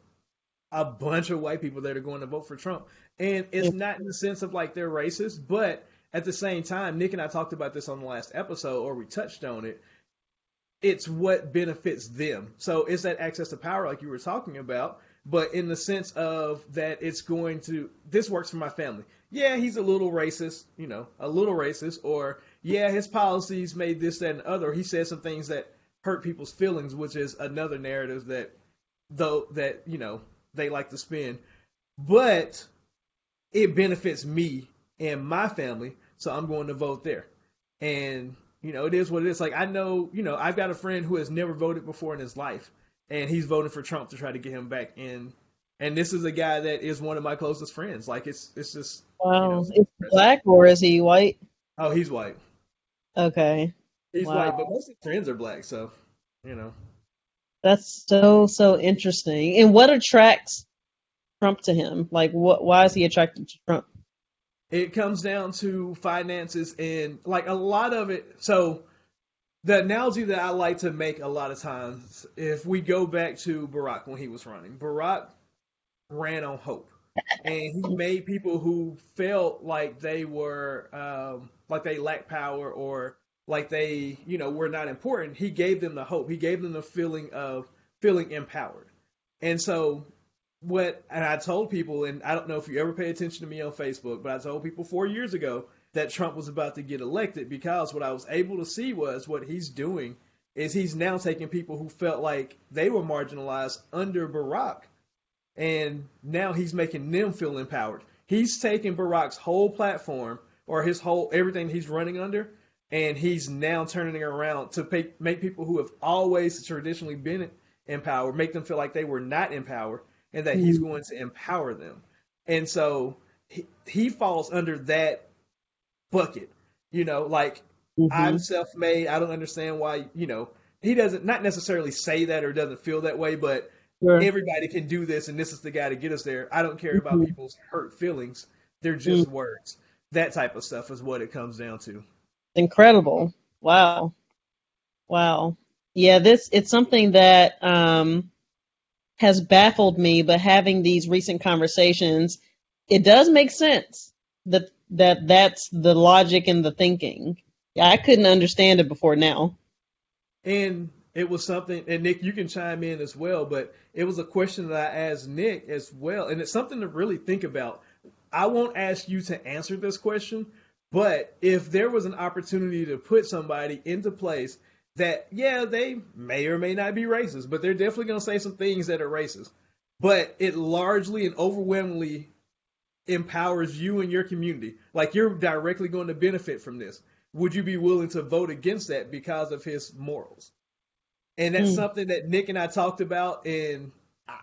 a bunch of white people that are going to vote for Trump. And it's not in the sense of like they're racist, but at the same time, Nick and I talked about this on the last episode, or we touched on it. It's what benefits them. So it's that access to power, like you were talking about, but in the sense of that it's going to, this works for my family yeah, he's a little racist, you know, a little racist, or yeah, his policies made this, that, and other. He said some things that hurt people's feelings, which is another narrative that, though, that, you know, they like to spin. But it benefits me and my family, so I'm going to vote there. And, you know, it is what it is. Like, I know, you know, I've got a friend who has never voted before in his life, and he's voting for Trump to try to get him back in and this is a guy that is one of my closest friends. Like it's it's just wow. You know, is he black or is he white? Oh, he's white. Okay. He's wow. white, but most of his friends are black, so you know. That's so so interesting. And what attracts Trump to him? Like, what? Why is he attracted to Trump? It comes down to finances and like a lot of it. So the analogy that I like to make a lot of times, if we go back to Barack when he was running, Barack ran on hope. And he made people who felt like they were um, like they lacked power or like they, you know, were not important. He gave them the hope. He gave them the feeling of feeling empowered. And so what and I told people, and I don't know if you ever pay attention to me on Facebook, but I told people four years ago that Trump was about to get elected because what I was able to see was what he's doing is he's now taking people who felt like they were marginalized under Barack and now he's making them feel empowered. He's taking Barack's whole platform or his whole everything he's running under, and he's now turning it around to pay, make people who have always traditionally been in power make them feel like they were not in power, and that mm-hmm. he's going to empower them. And so he, he falls under that bucket. You know, like mm-hmm. I'm self-made. I don't understand why. You know, he doesn't not necessarily say that or doesn't feel that way, but Sure. Everybody can do this, and this is the guy to get us there. I don't care about mm-hmm. people's hurt feelings; they're just mm-hmm. words. That type of stuff is what it comes down to. Incredible! Wow, wow. Yeah, this it's something that um, has baffled me, but having these recent conversations, it does make sense that that that's the logic and the thinking. Yeah, I couldn't understand it before now. And it was something, and Nick, you can chime in as well, but it was a question that I asked Nick as well, and it's something to really think about. I won't ask you to answer this question, but if there was an opportunity to put somebody into place that, yeah, they may or may not be racist, but they're definitely going to say some things that are racist, but it largely and overwhelmingly empowers you and your community, like you're directly going to benefit from this. Would you be willing to vote against that because of his morals? and that's mm. something that Nick and I talked about. And I,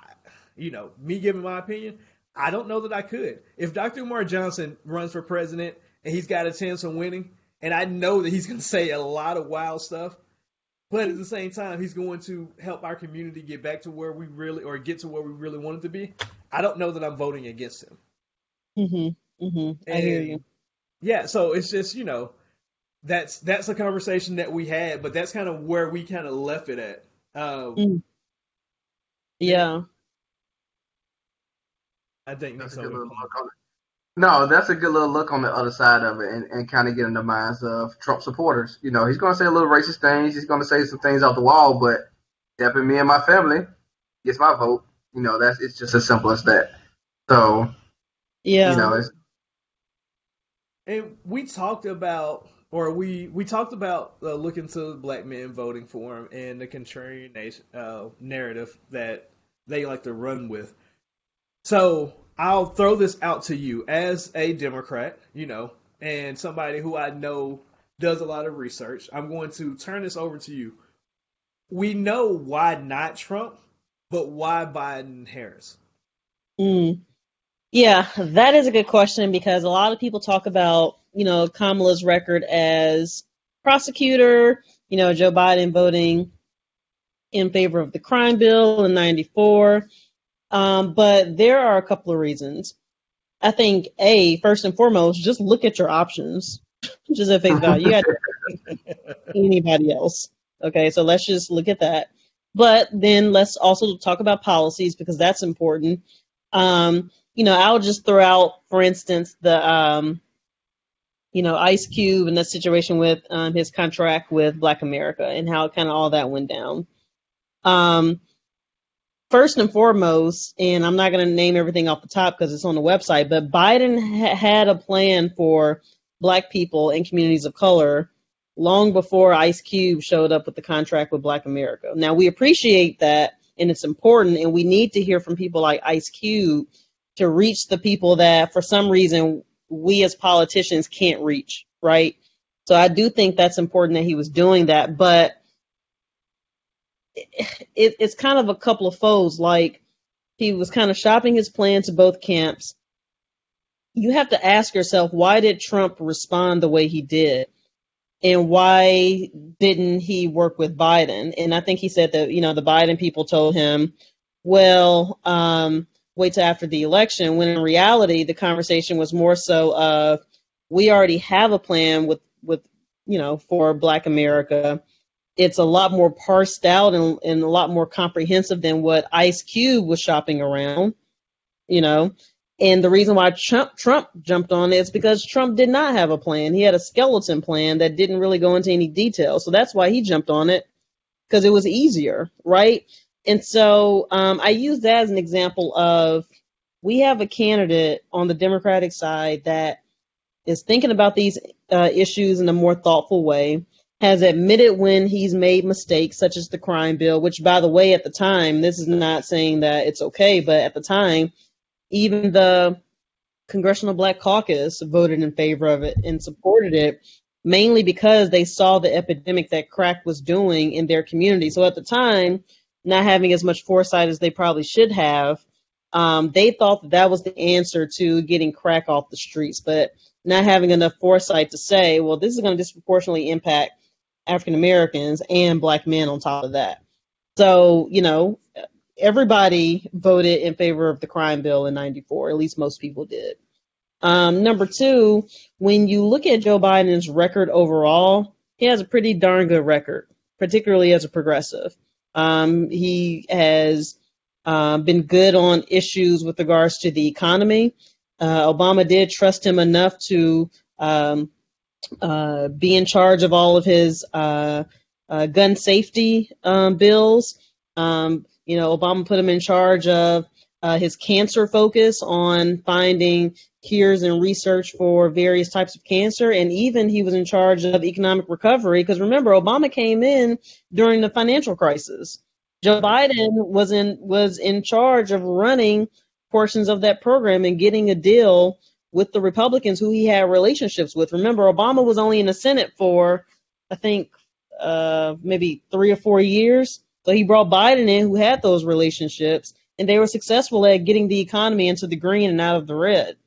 you know, me giving my opinion, I don't know that I could. If Dr. Umar Johnson runs for president and he's got a chance of winning, and I know that he's going to say a lot of wild stuff, but at the same time, he's going to help our community get back to where we really, or get to where we really want it to be. I don't know that I'm voting against him. Mm-hmm. Mm-hmm. I hear you. Yeah, so it's just you know, that's that's a conversation that we had, but that's kind of where we kind of left it at. Um, mm. Yeah. I think that's, a good little look on it. No, that's a good little look on the other side of it and, and kind of get in the minds of Trump supporters. You know, he's going to say a little racist things. He's going to say some things off the wall, but helping me and my family gets my vote. You know, that's it's just as simple as that. So, Yeah. you know, And we talked about, or we we talked about uh, looking to black men voting for him and the contrarian nation, uh, narrative that they like to run with. So I'll throw this out to you as a Democrat, you know, and somebody who I know does a lot of research. I'm going to turn this over to you. We know why not Trump, but why Biden Harris? Mm. Yeah, that is a good question because a lot of people talk about, you know, Kamala's record as prosecutor, you know, Joe Biden voting in favor of the crime bill in 94. Um, but there are a couple of reasons. I think, A, first and foremost, just look at your options. just at face value. You got anybody else. Okay, so let's just look at that. But then let's also talk about policies because that's important. Um, you know, I'll just throw out, for instance, the um, you know, Ice Cube and that situation with um, his contract with Black America and how kind of all that went down. Um, first and foremost, and I'm not going to name everything off the top because it's on the website, but Biden ha- had a plan for Black people and communities of color long before Ice Cube showed up with the contract with Black America. Now, we appreciate that and it's important, and we need to hear from people like Ice Cube to reach the people that, for some reason, we as politicians can't reach, right? So I do think that's important that he was doing that, but it, it's kind of a couple of foes. Like he was kind of shopping his plan to both camps. You have to ask yourself, why did Trump respond the way he did? And why didn't he work with Biden? And I think he said that, you know, the Biden people told him, well, um, wait till after the election, when in reality, the conversation was more so of, we already have a plan with, with, you know, for Black America it's a lot more parsed out and, and a lot more comprehensive than what Ice Cube was shopping around, you know. And the reason why Trump Trump jumped on it is because Trump did not have a plan. He had a skeleton plan that didn't really go into any detail. So that's why he jumped on it because it was easier, right? And so um, I use that as an example of we have a candidate on the Democratic side that is thinking about these uh, issues in a more thoughtful way has admitted when he's made mistakes, such as the crime bill, which, by the way, at the time, this is not saying that it's okay, but at the time, even the Congressional Black Caucus voted in favor of it and supported it, mainly because they saw the epidemic that crack was doing in their community. So at the time, not having as much foresight as they probably should have, um, they thought that that was the answer to getting crack off the streets, but not having enough foresight to say, well, this is going to disproportionately impact African Americans and black men on top of that. So, you know, everybody voted in favor of the crime bill in 94, at least most people did. Um, number two, when you look at Joe Biden's record overall, he has a pretty darn good record, particularly as a progressive. Um, he has uh, been good on issues with regards to the economy. Uh, Obama did trust him enough to um, uh, be in charge of all of his uh, uh, gun safety um, bills. Um, you know, Obama put him in charge of uh, his cancer focus on finding cures and research for various types of cancer, and even he was in charge of economic recovery. Because remember, Obama came in during the financial crisis. Joe Biden was in was in charge of running portions of that program and getting a deal with the Republicans who he had relationships with. Remember, Obama was only in the Senate for, I think, uh, maybe three or four years. So he brought Biden in, who had those relationships, and they were successful at getting the economy into the green and out of the red.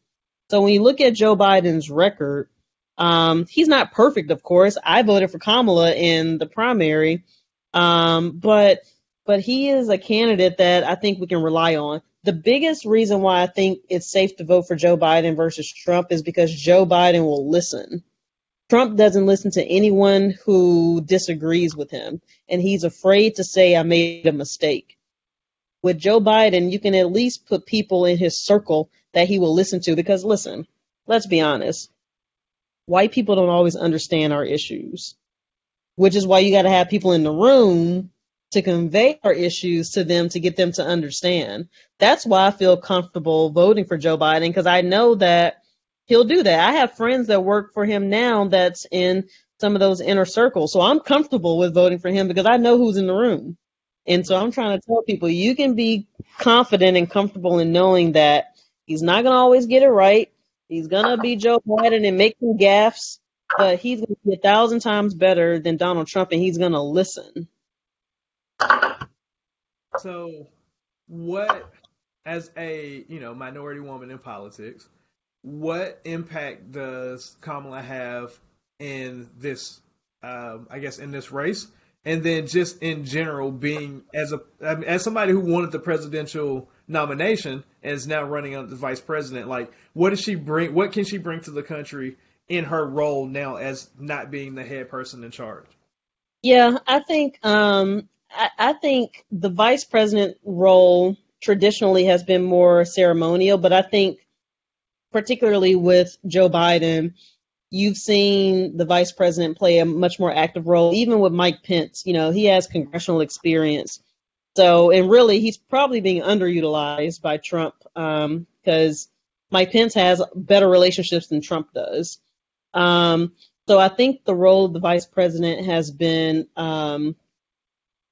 So when you look at Joe Biden's record, um, he's not perfect, of course. I voted for Kamala in the primary, um, but but he is a candidate that I think we can rely on the biggest reason why I think it's safe to vote for Joe Biden versus Trump is because Joe Biden will listen. Trump doesn't listen to anyone who disagrees with him, and he's afraid to say, I made a mistake. With Joe Biden, you can at least put people in his circle that he will listen to because, listen, let's be honest, white people don't always understand our issues, which is why you got to have people in the room to convey our issues to them to get them to understand. That's why I feel comfortable voting for Joe Biden because I know that he'll do that. I have friends that work for him now that's in some of those inner circles. So I'm comfortable with voting for him because I know who's in the room. And so I'm trying to tell people you can be confident and comfortable in knowing that he's not going to always get it right. He's going to be Joe Biden and make some gaffes, but he's going to be a thousand times better than Donald Trump and he's going to listen. So, what, as a you know minority woman in politics, what impact does Kamala have in this? Um, I guess in this race, and then just in general, being as a as somebody who wanted the presidential nomination and is now running on the vice president, like what does she bring? What can she bring to the country in her role now as not being the head person in charge? Yeah, I think um, I, I think the vice president role traditionally has been more ceremonial, but I think particularly with Joe Biden, you've seen the vice president play a much more active role, even with Mike Pence. You know, he has congressional experience. So, and really, he's probably being underutilized by Trump because um, Mike Pence has better relationships than Trump does. Um, so, I think the role of the vice president has been um,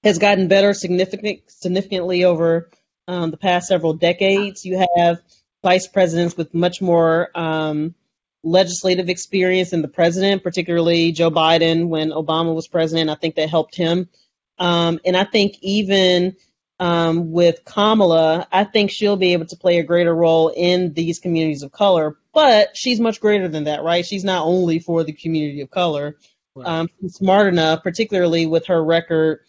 has gotten better significant, significantly over um, the past several decades. You have vice presidents with much more um, legislative experience than the president, particularly Joe Biden when Obama was president. I think that helped him. Um, and I think even um, with Kamala, I think she'll be able to play a greater role in these communities of color. But she's much greater than that, right? She's not only for the community of color. Right. Um, she's smart enough, particularly with her record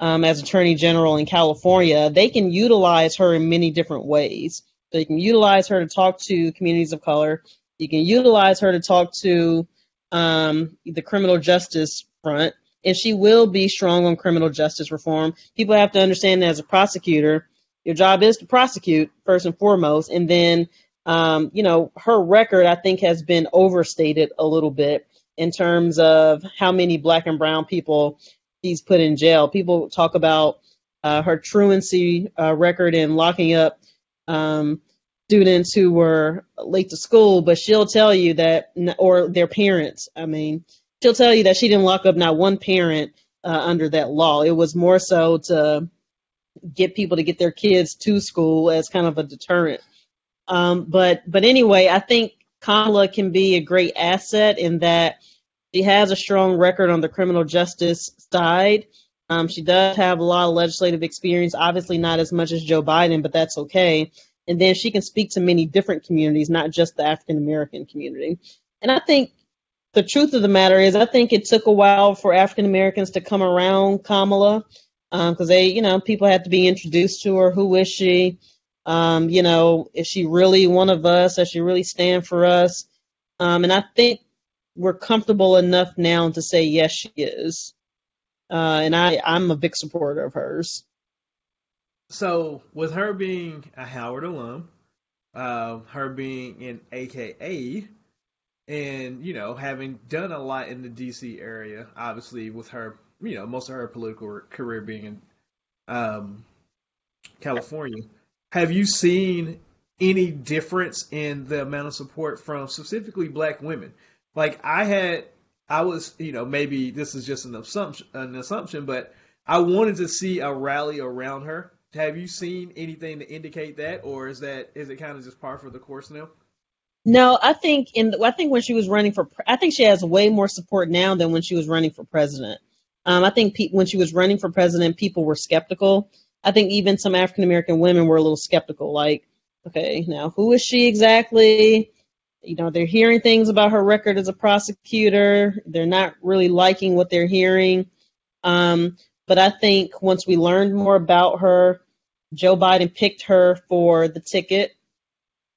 um, as Attorney General in California, they can utilize her in many different ways. They can utilize her to talk to communities of color. You can utilize her to talk to um, the criminal justice front, and she will be strong on criminal justice reform. People have to understand that as a prosecutor, your job is to prosecute first and foremost, and then um, you know her record I think has been overstated a little bit in terms of how many black and brown people she's put in jail. People talk about uh, her truancy uh, record in locking up um, students who were late to school, but she'll tell you that, or their parents. I mean, she'll tell you that she didn't lock up not one parent uh, under that law. It was more so to get people to get their kids to school as kind of a deterrent. Um, but but anyway, I think Kamala can be a great asset in that she has a strong record on the criminal justice side. Um, she does have a lot of legislative experience, obviously not as much as Joe Biden, but that's okay. And then she can speak to many different communities, not just the African American community. And I think the truth of the matter is, I think it took a while for African Americans to come around Kamala because um, they, you know, people had to be introduced to her. Who is she? Um, you know, is she really one of us? Does she really stand for us? Um, and I think we're comfortable enough now to say yes, she is. Uh, and I, I'm a big supporter of hers. So, with her being a Howard alum, uh, her being in AKA, and you know having done a lot in the DC area, obviously with her, you know, most of her political career being in um, California, have you seen any difference in the amount of support from specifically Black women? Like I had, I was, you know, maybe this is just an assumption, an assumption, but I wanted to see a rally around her. Have you seen anything to indicate that, or is that is it kind of just par for the course now? No, I think in I think when she was running for, I think she has way more support now than when she was running for president. Um, I think pe- when she was running for president, people were skeptical. I think even some African American women were a little skeptical, like, okay, now who is she exactly? you know, they're hearing things about her record as a prosecutor. They're not really liking what they're hearing. Um, but I think once we learned more about her, Joe Biden picked her for the ticket.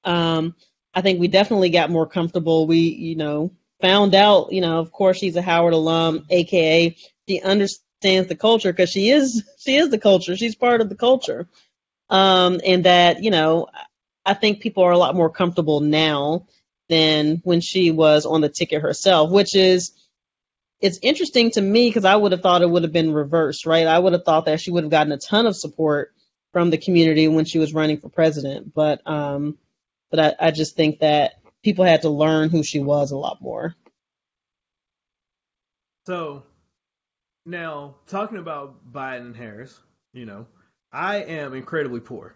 Um, I think we definitely got more comfortable. We, you know, found out, you know, of course she's a Howard alum, aka she understands the culture because she is she is the culture. She's part of the culture. Um, and that, you know, I think people are a lot more comfortable now than when she was on the ticket herself, which is it's interesting to me because I would have thought it would have been reversed, right? I would have thought that she would have gotten a ton of support from the community when she was running for president, but um, but I, I just think that people had to learn who she was a lot more. So now talking about Biden and Harris, you know, I am incredibly poor.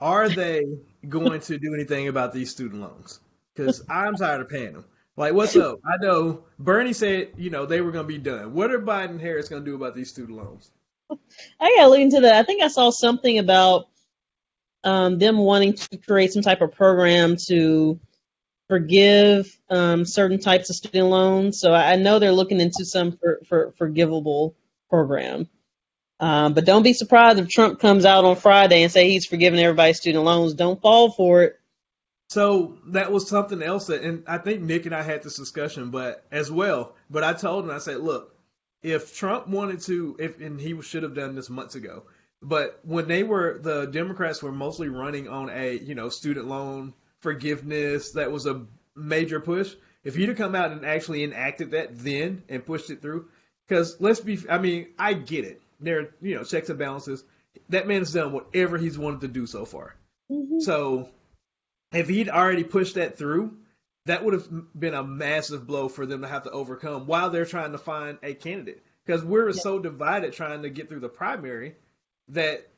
Are they going to do anything about these student loans? Because I'm tired of paying them. Like, what's up? I know Bernie said, you know, they were going to be done. What are Biden and Harris going to do about these student loans? I gotta look into that. I think I saw something about um, them wanting to create some type of program to forgive um, certain types of student loans. So I know they're looking into some for, for forgivable program. Um, but don't be surprised if Trump comes out on Friday and say he's forgiving everybody's student loans. Don't fall for it. So that was something else that, and I think Nick and I had this discussion, but as well. But I told him, I said, look, if Trump wanted to, if and he should have done this months ago, but when they were the Democrats were mostly running on a you know student loan forgiveness that was a major push. If he'd have come out and actually enacted that then and pushed it through, because let's be, I mean, I get it. There, you know, checks and balances. That man's done whatever he's wanted to do so far. Mm-hmm. So if he'd already pushed that through, that would have been a massive blow for them to have to overcome while they're trying to find a candidate. Because we're yeah. so divided trying to get through the primary that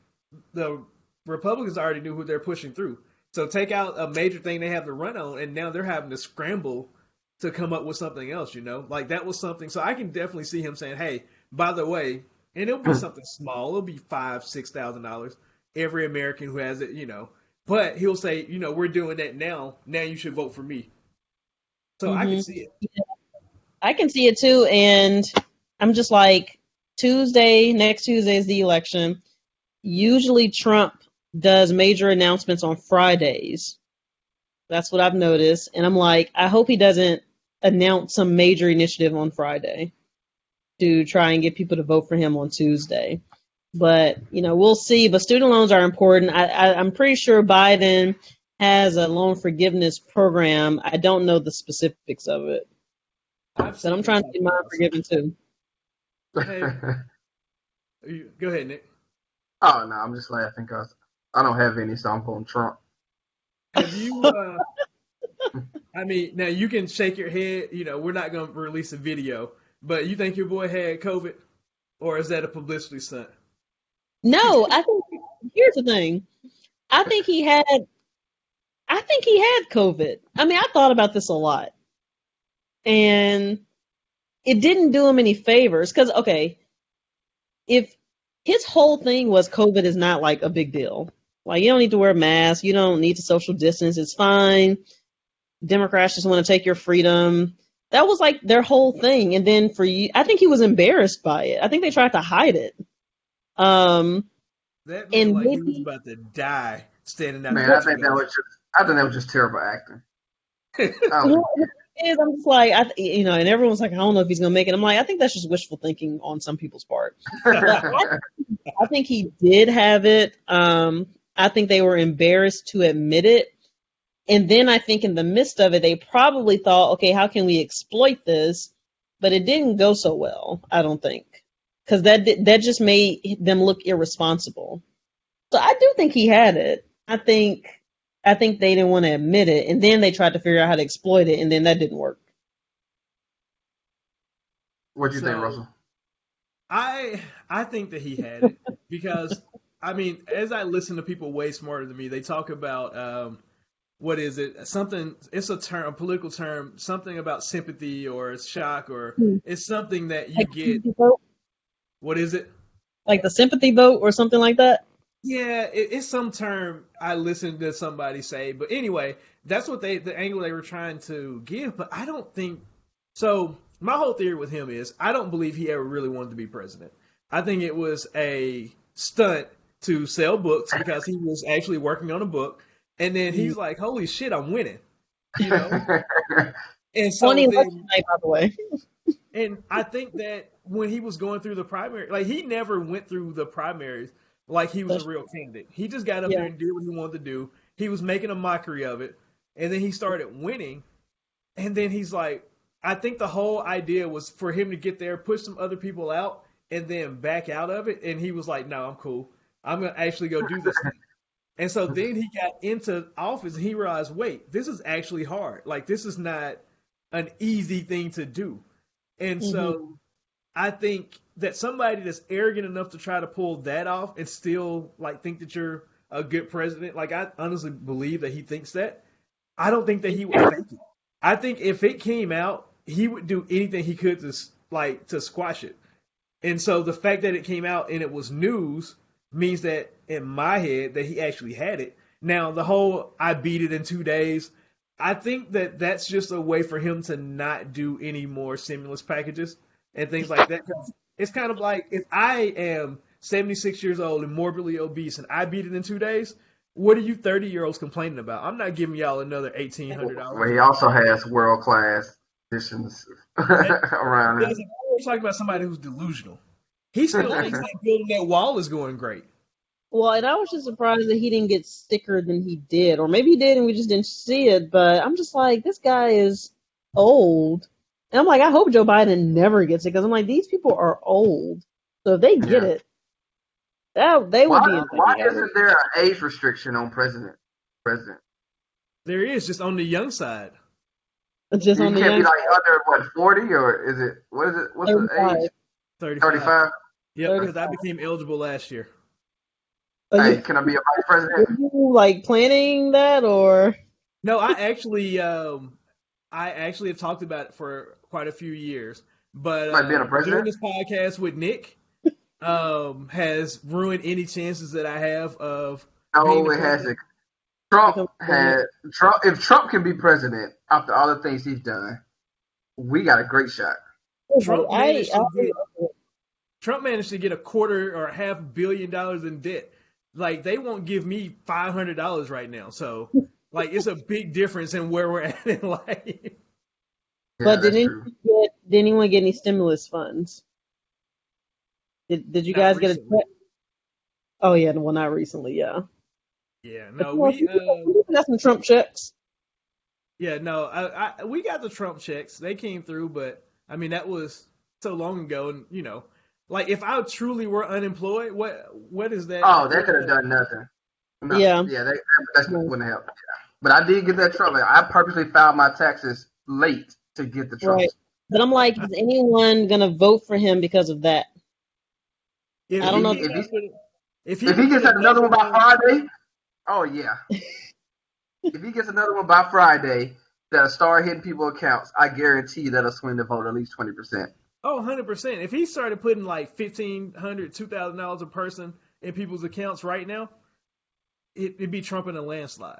the Republicans already knew who they're pushing through. So take out a major thing they have to run on, and now they're having to scramble to come up with something else. You know, like that was something. So I can definitely see him saying, "Hey, by the way," and it'll be something small. It'll be five, six thousand dollars. Every American who has it, you know. But he'll say, you know, we're doing that now. Now you should vote for me. So mm-hmm. I can see it. I can see it too, and I'm just like Tuesday. Next Tuesday is the election. Usually Trump does major announcements on Fridays. That's what I've noticed. And I'm like, I hope he doesn't announce some major initiative on Friday to try and get people to vote for him on Tuesday. But, you know, we'll see. But student loans are important. I, I, I'm pretty sure Biden has a loan forgiveness program. I don't know the specifics of it. I said I'm trying to get mine forgiven too. Hey, go ahead, Nick. Oh no, I'm just laughing because I don't have any, so I'm pulling Trump. Have you? Uh, I mean, now you can shake your head. You know, we're not going to release a video, but you think your boy had COVID, or is that a publicity stunt? No, I think here's the thing. I think he had. I think he had COVID. I mean, I thought about this a lot, and it didn't do him any favors. Because okay, if his whole thing was COVID is not like a big deal. Like you don't need to wear a mask. You don't need to social distance. It's fine. Democrats just want to take your freedom. That was like their whole thing. And then for you, I think he was embarrassed by it. I think they tried to hide it. Um, that and like maybe, he was about to die standing there. Man, I think that was just. I think that was just terrible acting. is. I'm just like, I, you know, and everyone's like, I don't know if he's gonna make it. I'm like, I think that's just wishful thinking on some people's part. I, I, think he did have it. Um, I think they were embarrassed to admit it. And then I think in the midst of it, they probably thought, okay, how can we exploit this? But it didn't go so well, I don't think, because that that just made them look irresponsible. So I do think he had it. I think I think they didn't want to admit it, and then they tried to figure out how to exploit it, and then that didn't work. What do you so, think, Russell? I I think that he had it because I mean, as I listen to people way smarter than me, they talk about um, what is it? Something. It's a term, a political term. Something about sympathy or shock or hmm. it's something that you like get. What is it? Like the sympathy vote or something like that. Yeah, it, it's some term I listened to somebody say, but anyway, that's what they the angle they were trying to give. But I don't think so. My whole theory with him is I don't believe he ever really wanted to be president. I think it was a stunt to sell books because he was actually working on a book, and then he's like, "Holy shit, I'm winning!" You know. and so then, night, by the way. and I think that when he was going through the primary, like he never went through the primaries like he was a real candidate. He just got up yeah. there and did what he wanted to do. He was making a mockery of it, and then he started winning. And then he's like, I think the whole idea was for him to get there, push some other people out, and then back out of it. And he was like, no, I'm cool. I'm going to actually go do this thing. And so then he got into office and he realized, wait, this is actually hard. Like, this is not an easy thing to do. And so mm-hmm. I think that somebody that's arrogant enough to try to pull that off and still like think that you're a good president, like I honestly believe that he thinks that. I don't think that he would fake it. I think if it came out, he would do anything he could to like to squash it. And so the fact that it came out and it was news means that in my head that he actually had it. Now the whole I beat it in 2 days, I think that that's just a way for him to not do any more stimulus packages and things like that. It's kind of like if I am 76 years old and morbidly obese and I beat it in 2 days, what are you 30 year olds complaining about? I'm not giving y'all another $1800. Well, he also has world class positions around him. We're talking about somebody who's delusional. He still thinks that building that wall is going great. Well, and I was just surprised that he didn't get sicker than he did, or maybe he did and we just didn't see it. But I'm just like, this guy is old, and I'm like, I hope Joe Biden never gets it because I'm like, these people are old, so if they get Yeah. it, that they would Why, be. in why isn't there an age restriction on president? President, There is just on the young side. It's Just you on the can't be like under what forty or is it what is it? What's the 35. age? 35. Thirty five. Yep, because I became eligible last year. Are Hey, you, can I be a vice are president? you like planning that or? No, I actually, um, I actually have talked about it for quite a few years. But Like being a uh, president? doing this podcast with Nick um, has ruined any chances that I have of. No, being the it hasn't. Trump had Trump. If Trump can be president after all the things he's done, we got a great shot. Trump managed to I, get- Trump managed to get a quarter or a half billion dollars in debt. Like they won't give me five hundred dollars right now. So like it's a big difference in where we're at in life. Yeah, but did that's anyone true. get? Did anyone get any stimulus funds? Did Did you Not guys get a recently. check? Oh yeah, well not recently, yeah. Yeah, no, Well, we uh, got some Trump checks. yeah, no, I, I we got the Trump checks. They came through, but I mean that was so long ago, and you know, like if I truly were unemployed, what what is that? Oh, they could have done nothing. No, Yeah. yeah, they, that's not wouldn't help. But I did get that Trump. I purposely filed my taxes late to get the Trump. Right. But I'm like, is anyone gonna vote for him because of that? If I don't he know gets if he- up if he, If he gets gets another one by Friday, oh yeah. if he gets another one by Friday that'll start hitting people accounts, I guarantee that'll swing the vote at least twenty percent. Oh, 100%. If he started putting like $1,500, $2,000 a person in people's accounts right now, it, it'd be Trump in a landslide.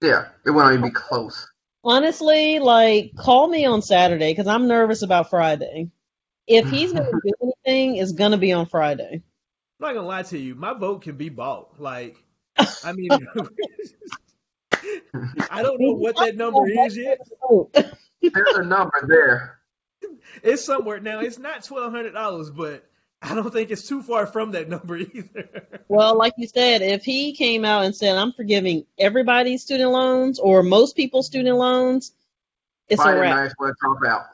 Yeah, it wouldn't even be close. Honestly, like, call me on Saturday because I'm nervous about Friday. If he's gonna do anything, it's gonna be on Friday. I'm not going to lie to you. My vote can be bought. Like, I mean, I don't know what that number is yet. There's a number there. It's somewhere. Now, it's not $1,200, but I don't think it's too far from that number either. Well, like you said, if he came out and said, "I'm forgiving everybody's student loans or most people's student loans," it's a Friday wrap. night will Trump out.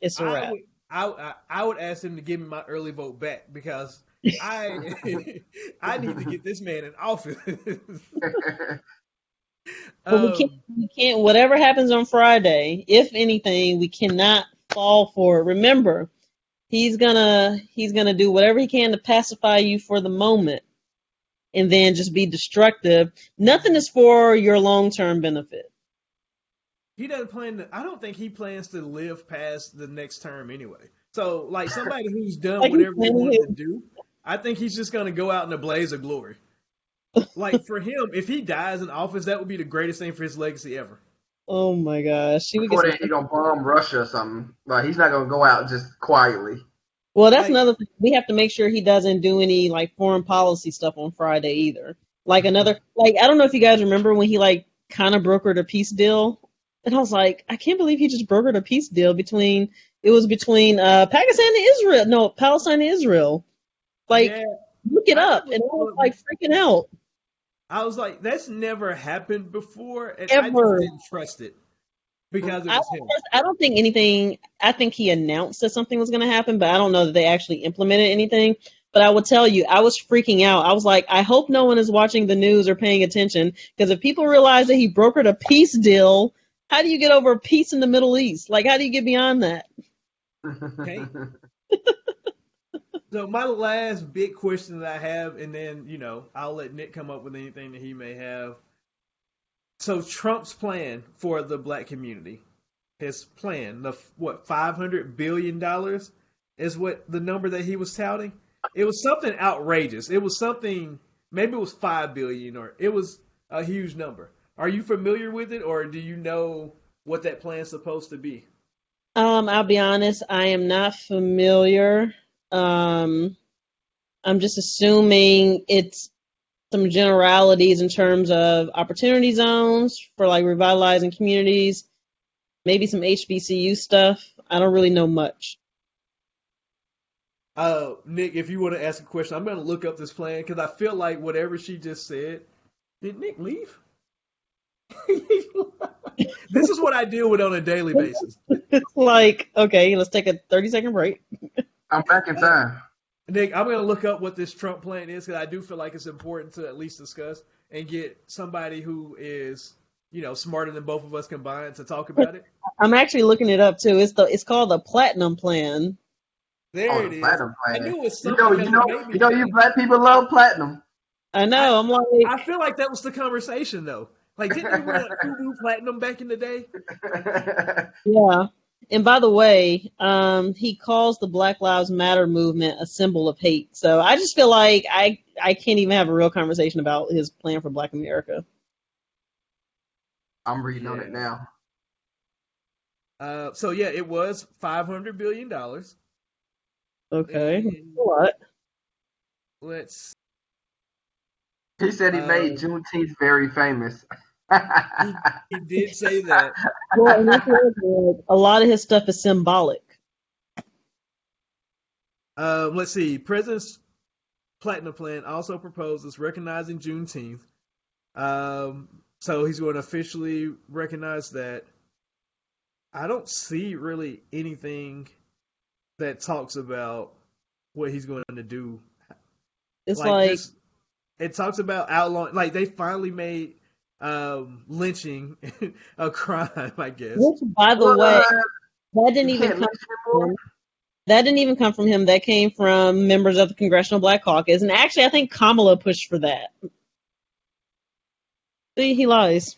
It's a I wrap. would, I, I, I would ask him to give me my early vote back because I I need to get this man in office. But we Um, can't, we can't, whatever happens on Friday, if anything, we cannot fall for it. Remember, he's gonna, he's gonna do whatever he can to pacify you for the moment and then just be destructive. Nothing is for your long-term benefit. he doesn't plan to. I don't think he plans to live past the next term anyway. So, like somebody who's done Like whatever he wants to do, I think he's just gonna go out in a blaze of glory. Like for him, if he dies in office, that would be the greatest thing for his legacy ever. Oh my gosh. She would Before get then, he gonna bomb Russia or something. Like he's not gonna go out just quietly. Well, that's Like- another thing. We have to make sure he doesn't do any like foreign policy stuff on Friday either. Like another, like I don't know if you guys remember when he like kind of brokered a peace deal, and I was like, I can't believe he just brokered a peace deal between. It was between uh Pakistan and Israel. No, Palestine and Israel. Like, yeah, look it up, and I was like freaking out. I was like, that's never happened before, and I Ever. just didn't trust it. because it I, was him. I don't think anything. I think he announced that something was going to happen, but I don't know that they actually implemented anything. But I will tell you, I was freaking out. I was like, I hope no one is watching the news or paying attention because if people realize that he brokered a peace deal, how do you get over peace in the Middle East? Like, how do you get beyond that? Okay. So my last big question that I have, and then you know I'll let Nick come up with anything that he may have. So Trump's plan for the black community, his plan, the what five hundred billion dollars is what the number that he was touting. It was something outrageous. It was something maybe it was five billion or it was a huge number. Are you familiar with it, or do you know what that plan's supposed to be? Um, I'll be honest, I am not familiar. Um, I'm just assuming it's some generalities in terms of opportunity zones for like revitalizing communities, maybe some HBCU stuff. I don't really know much. Uh, Nick, if you want to ask a question, I'm going to look up this plan because I feel like whatever she just said. Did Nick leave? this is what I deal with on a daily basis. it's like, okay, let's take a 30 second break. I'm back in time. Nick, I'm going to look up what this Trump plan is because I do feel like it's important to at least discuss and get somebody who is, you know, smarter than both of us combined to talk about it. I'm actually looking it up too. It's the it's called the Platinum Plan. There Oh, it the is. platinum I knew it was You something. know, you know, you know, you black people love platinum. I know. I'm like, I feel like that was the conversation though. Like, didn't we want to do platinum back in the day? yeah. And by the way, um, he calls the Black Lives Matter movement a symbol of hate. So I just feel like I I can't even have a real conversation about his plan for Black America. I'm reading on it now. Uh, so yeah, it was 500 billion dollars. Okay. And What? let's He said he made Uh, Juneteenth very famous. He did say that. Well, and that's a lot of his stuff is symbolic. Um, let's see. President's platinum plan also proposes recognizing Juneteenth. Um, so he's going to officially recognize that. I don't see really anything that talks about what he's going to do. It's like, this- it talks about outlawing. Like they finally made um, lynching a crime. I guess. which, by the way, that didn't even come lynch anymore? that didn't even come from him. That came from members of the Congressional Black Caucus, and actually, I think Kamala pushed for that. See, he lies.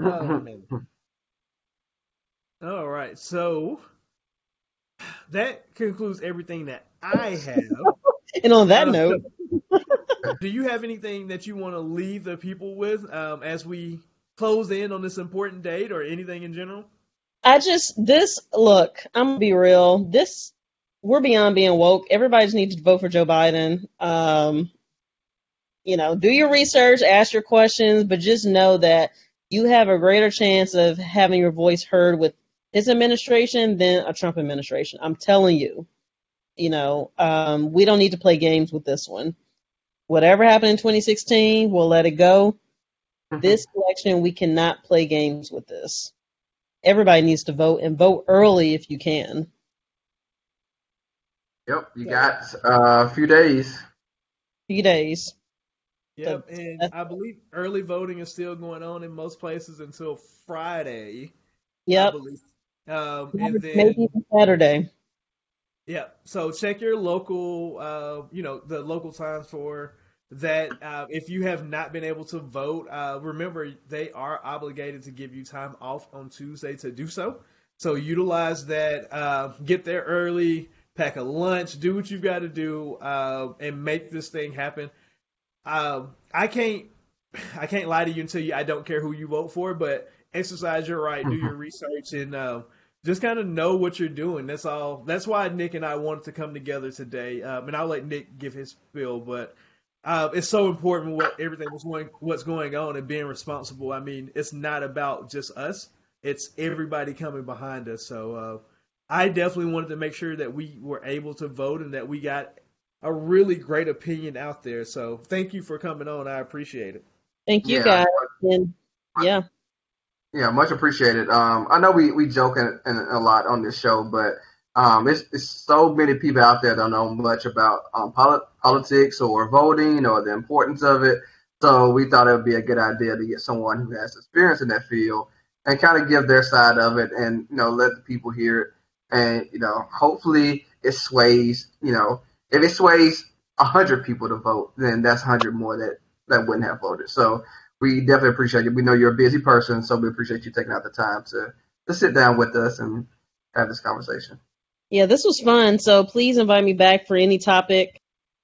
Oh. All right, so that concludes everything that I have. And on that Uh, note, Do you have anything that you want to leave the people with um, as we close in on this important date, or anything in general? I just this look. I'm gonna be real. This we're beyond being woke. Everybody just needs to vote for Joe Biden. Um, you know, do your research, ask your questions, but just know that you have a greater chance of having your voice heard with his administration than a Trump administration. I'm telling you. You know, um, we don't need to play games with this one. Whatever happened in 2016, we'll let it go. This election, we cannot play games with this. Everybody needs to vote and vote early if you can. Yep, you got uh, a few days. Few days. Yep, So and I believe early voting is still going on in most places until Friday. I Yep. believe. Um, and then Maybe even Saturday. Yeah. So check your local, uh, you know, the local times for that. Uh, if you have not been able to vote, uh, remember they are obligated to give you time off on Tuesday to do so. So utilize that. Uh, get there early. Pack a lunch. Do what you've got to do, uh, and make this thing happen. Um, I can't, I can't lie to you and tell you I don't care who you vote for, but exercise your right, do your research, and uh, just kind of know what you're doing. That's all. That's why Nick and I wanted to come together today. Um, and I'll let Nick give his spiel, but uh, it's so important what everything was going, what's going on, and being responsible. I mean, it's not about just us; it's everybody coming behind us. So uh, I definitely wanted to make sure that we were able to vote and that we got a really great opinion out there. So thank you for coming on. I appreciate it. Thank you Yeah. guys. And yeah, Yeah, much appreciated. Um, I know we we joke in, in a lot on this show, but um, it's, it's so many people out there don't know much about um, polit- politics or voting or the importance of it. So we thought it would be a good idea to get someone who has experience in that field and kind of give their side of it, and you know let the people hear it, and you know hopefully it sways. You know, if it sways hundred people to vote, then that's hundred more that that wouldn't have voted. So we definitely appreciate it. We know you're a busy person, so we appreciate you taking out the time to to sit down with us and have this conversation. Yeah, this was fun. So please invite me back for any topic.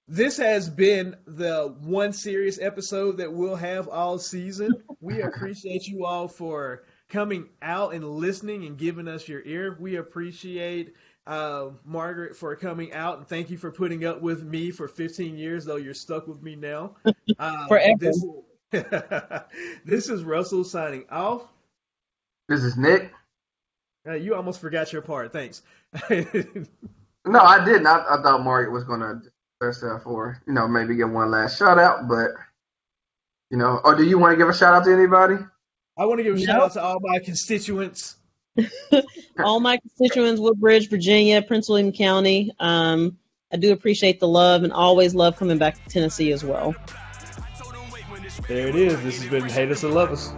This has been the one serious episode that we'll have all season. We appreciate you all for coming out and listening and giving us your ear. We appreciate uh, Margaret for coming out and thank you for putting up with me for 15 years, though you're stuck with me now. Uh, Forever. This, this is Russell signing off. This is Nick. Uh, you almost forgot your part. Thanks. no, I didn't. I, I thought Margaret was going to herself or, you know, maybe get one last shout out, but, you know, or do you want to give a shout out to anybody? I want to give a shout out to all my constituents. all my constituents, Woodbridge, Virginia, Prince William County. Um, I do appreciate the love and always love coming back to Tennessee as well. There it is. This has been Hate Us or Love Us.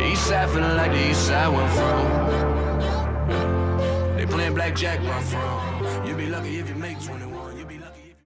East side feeling like the east side went from. They playing blackjack where from. You'll be lucky if you make 21.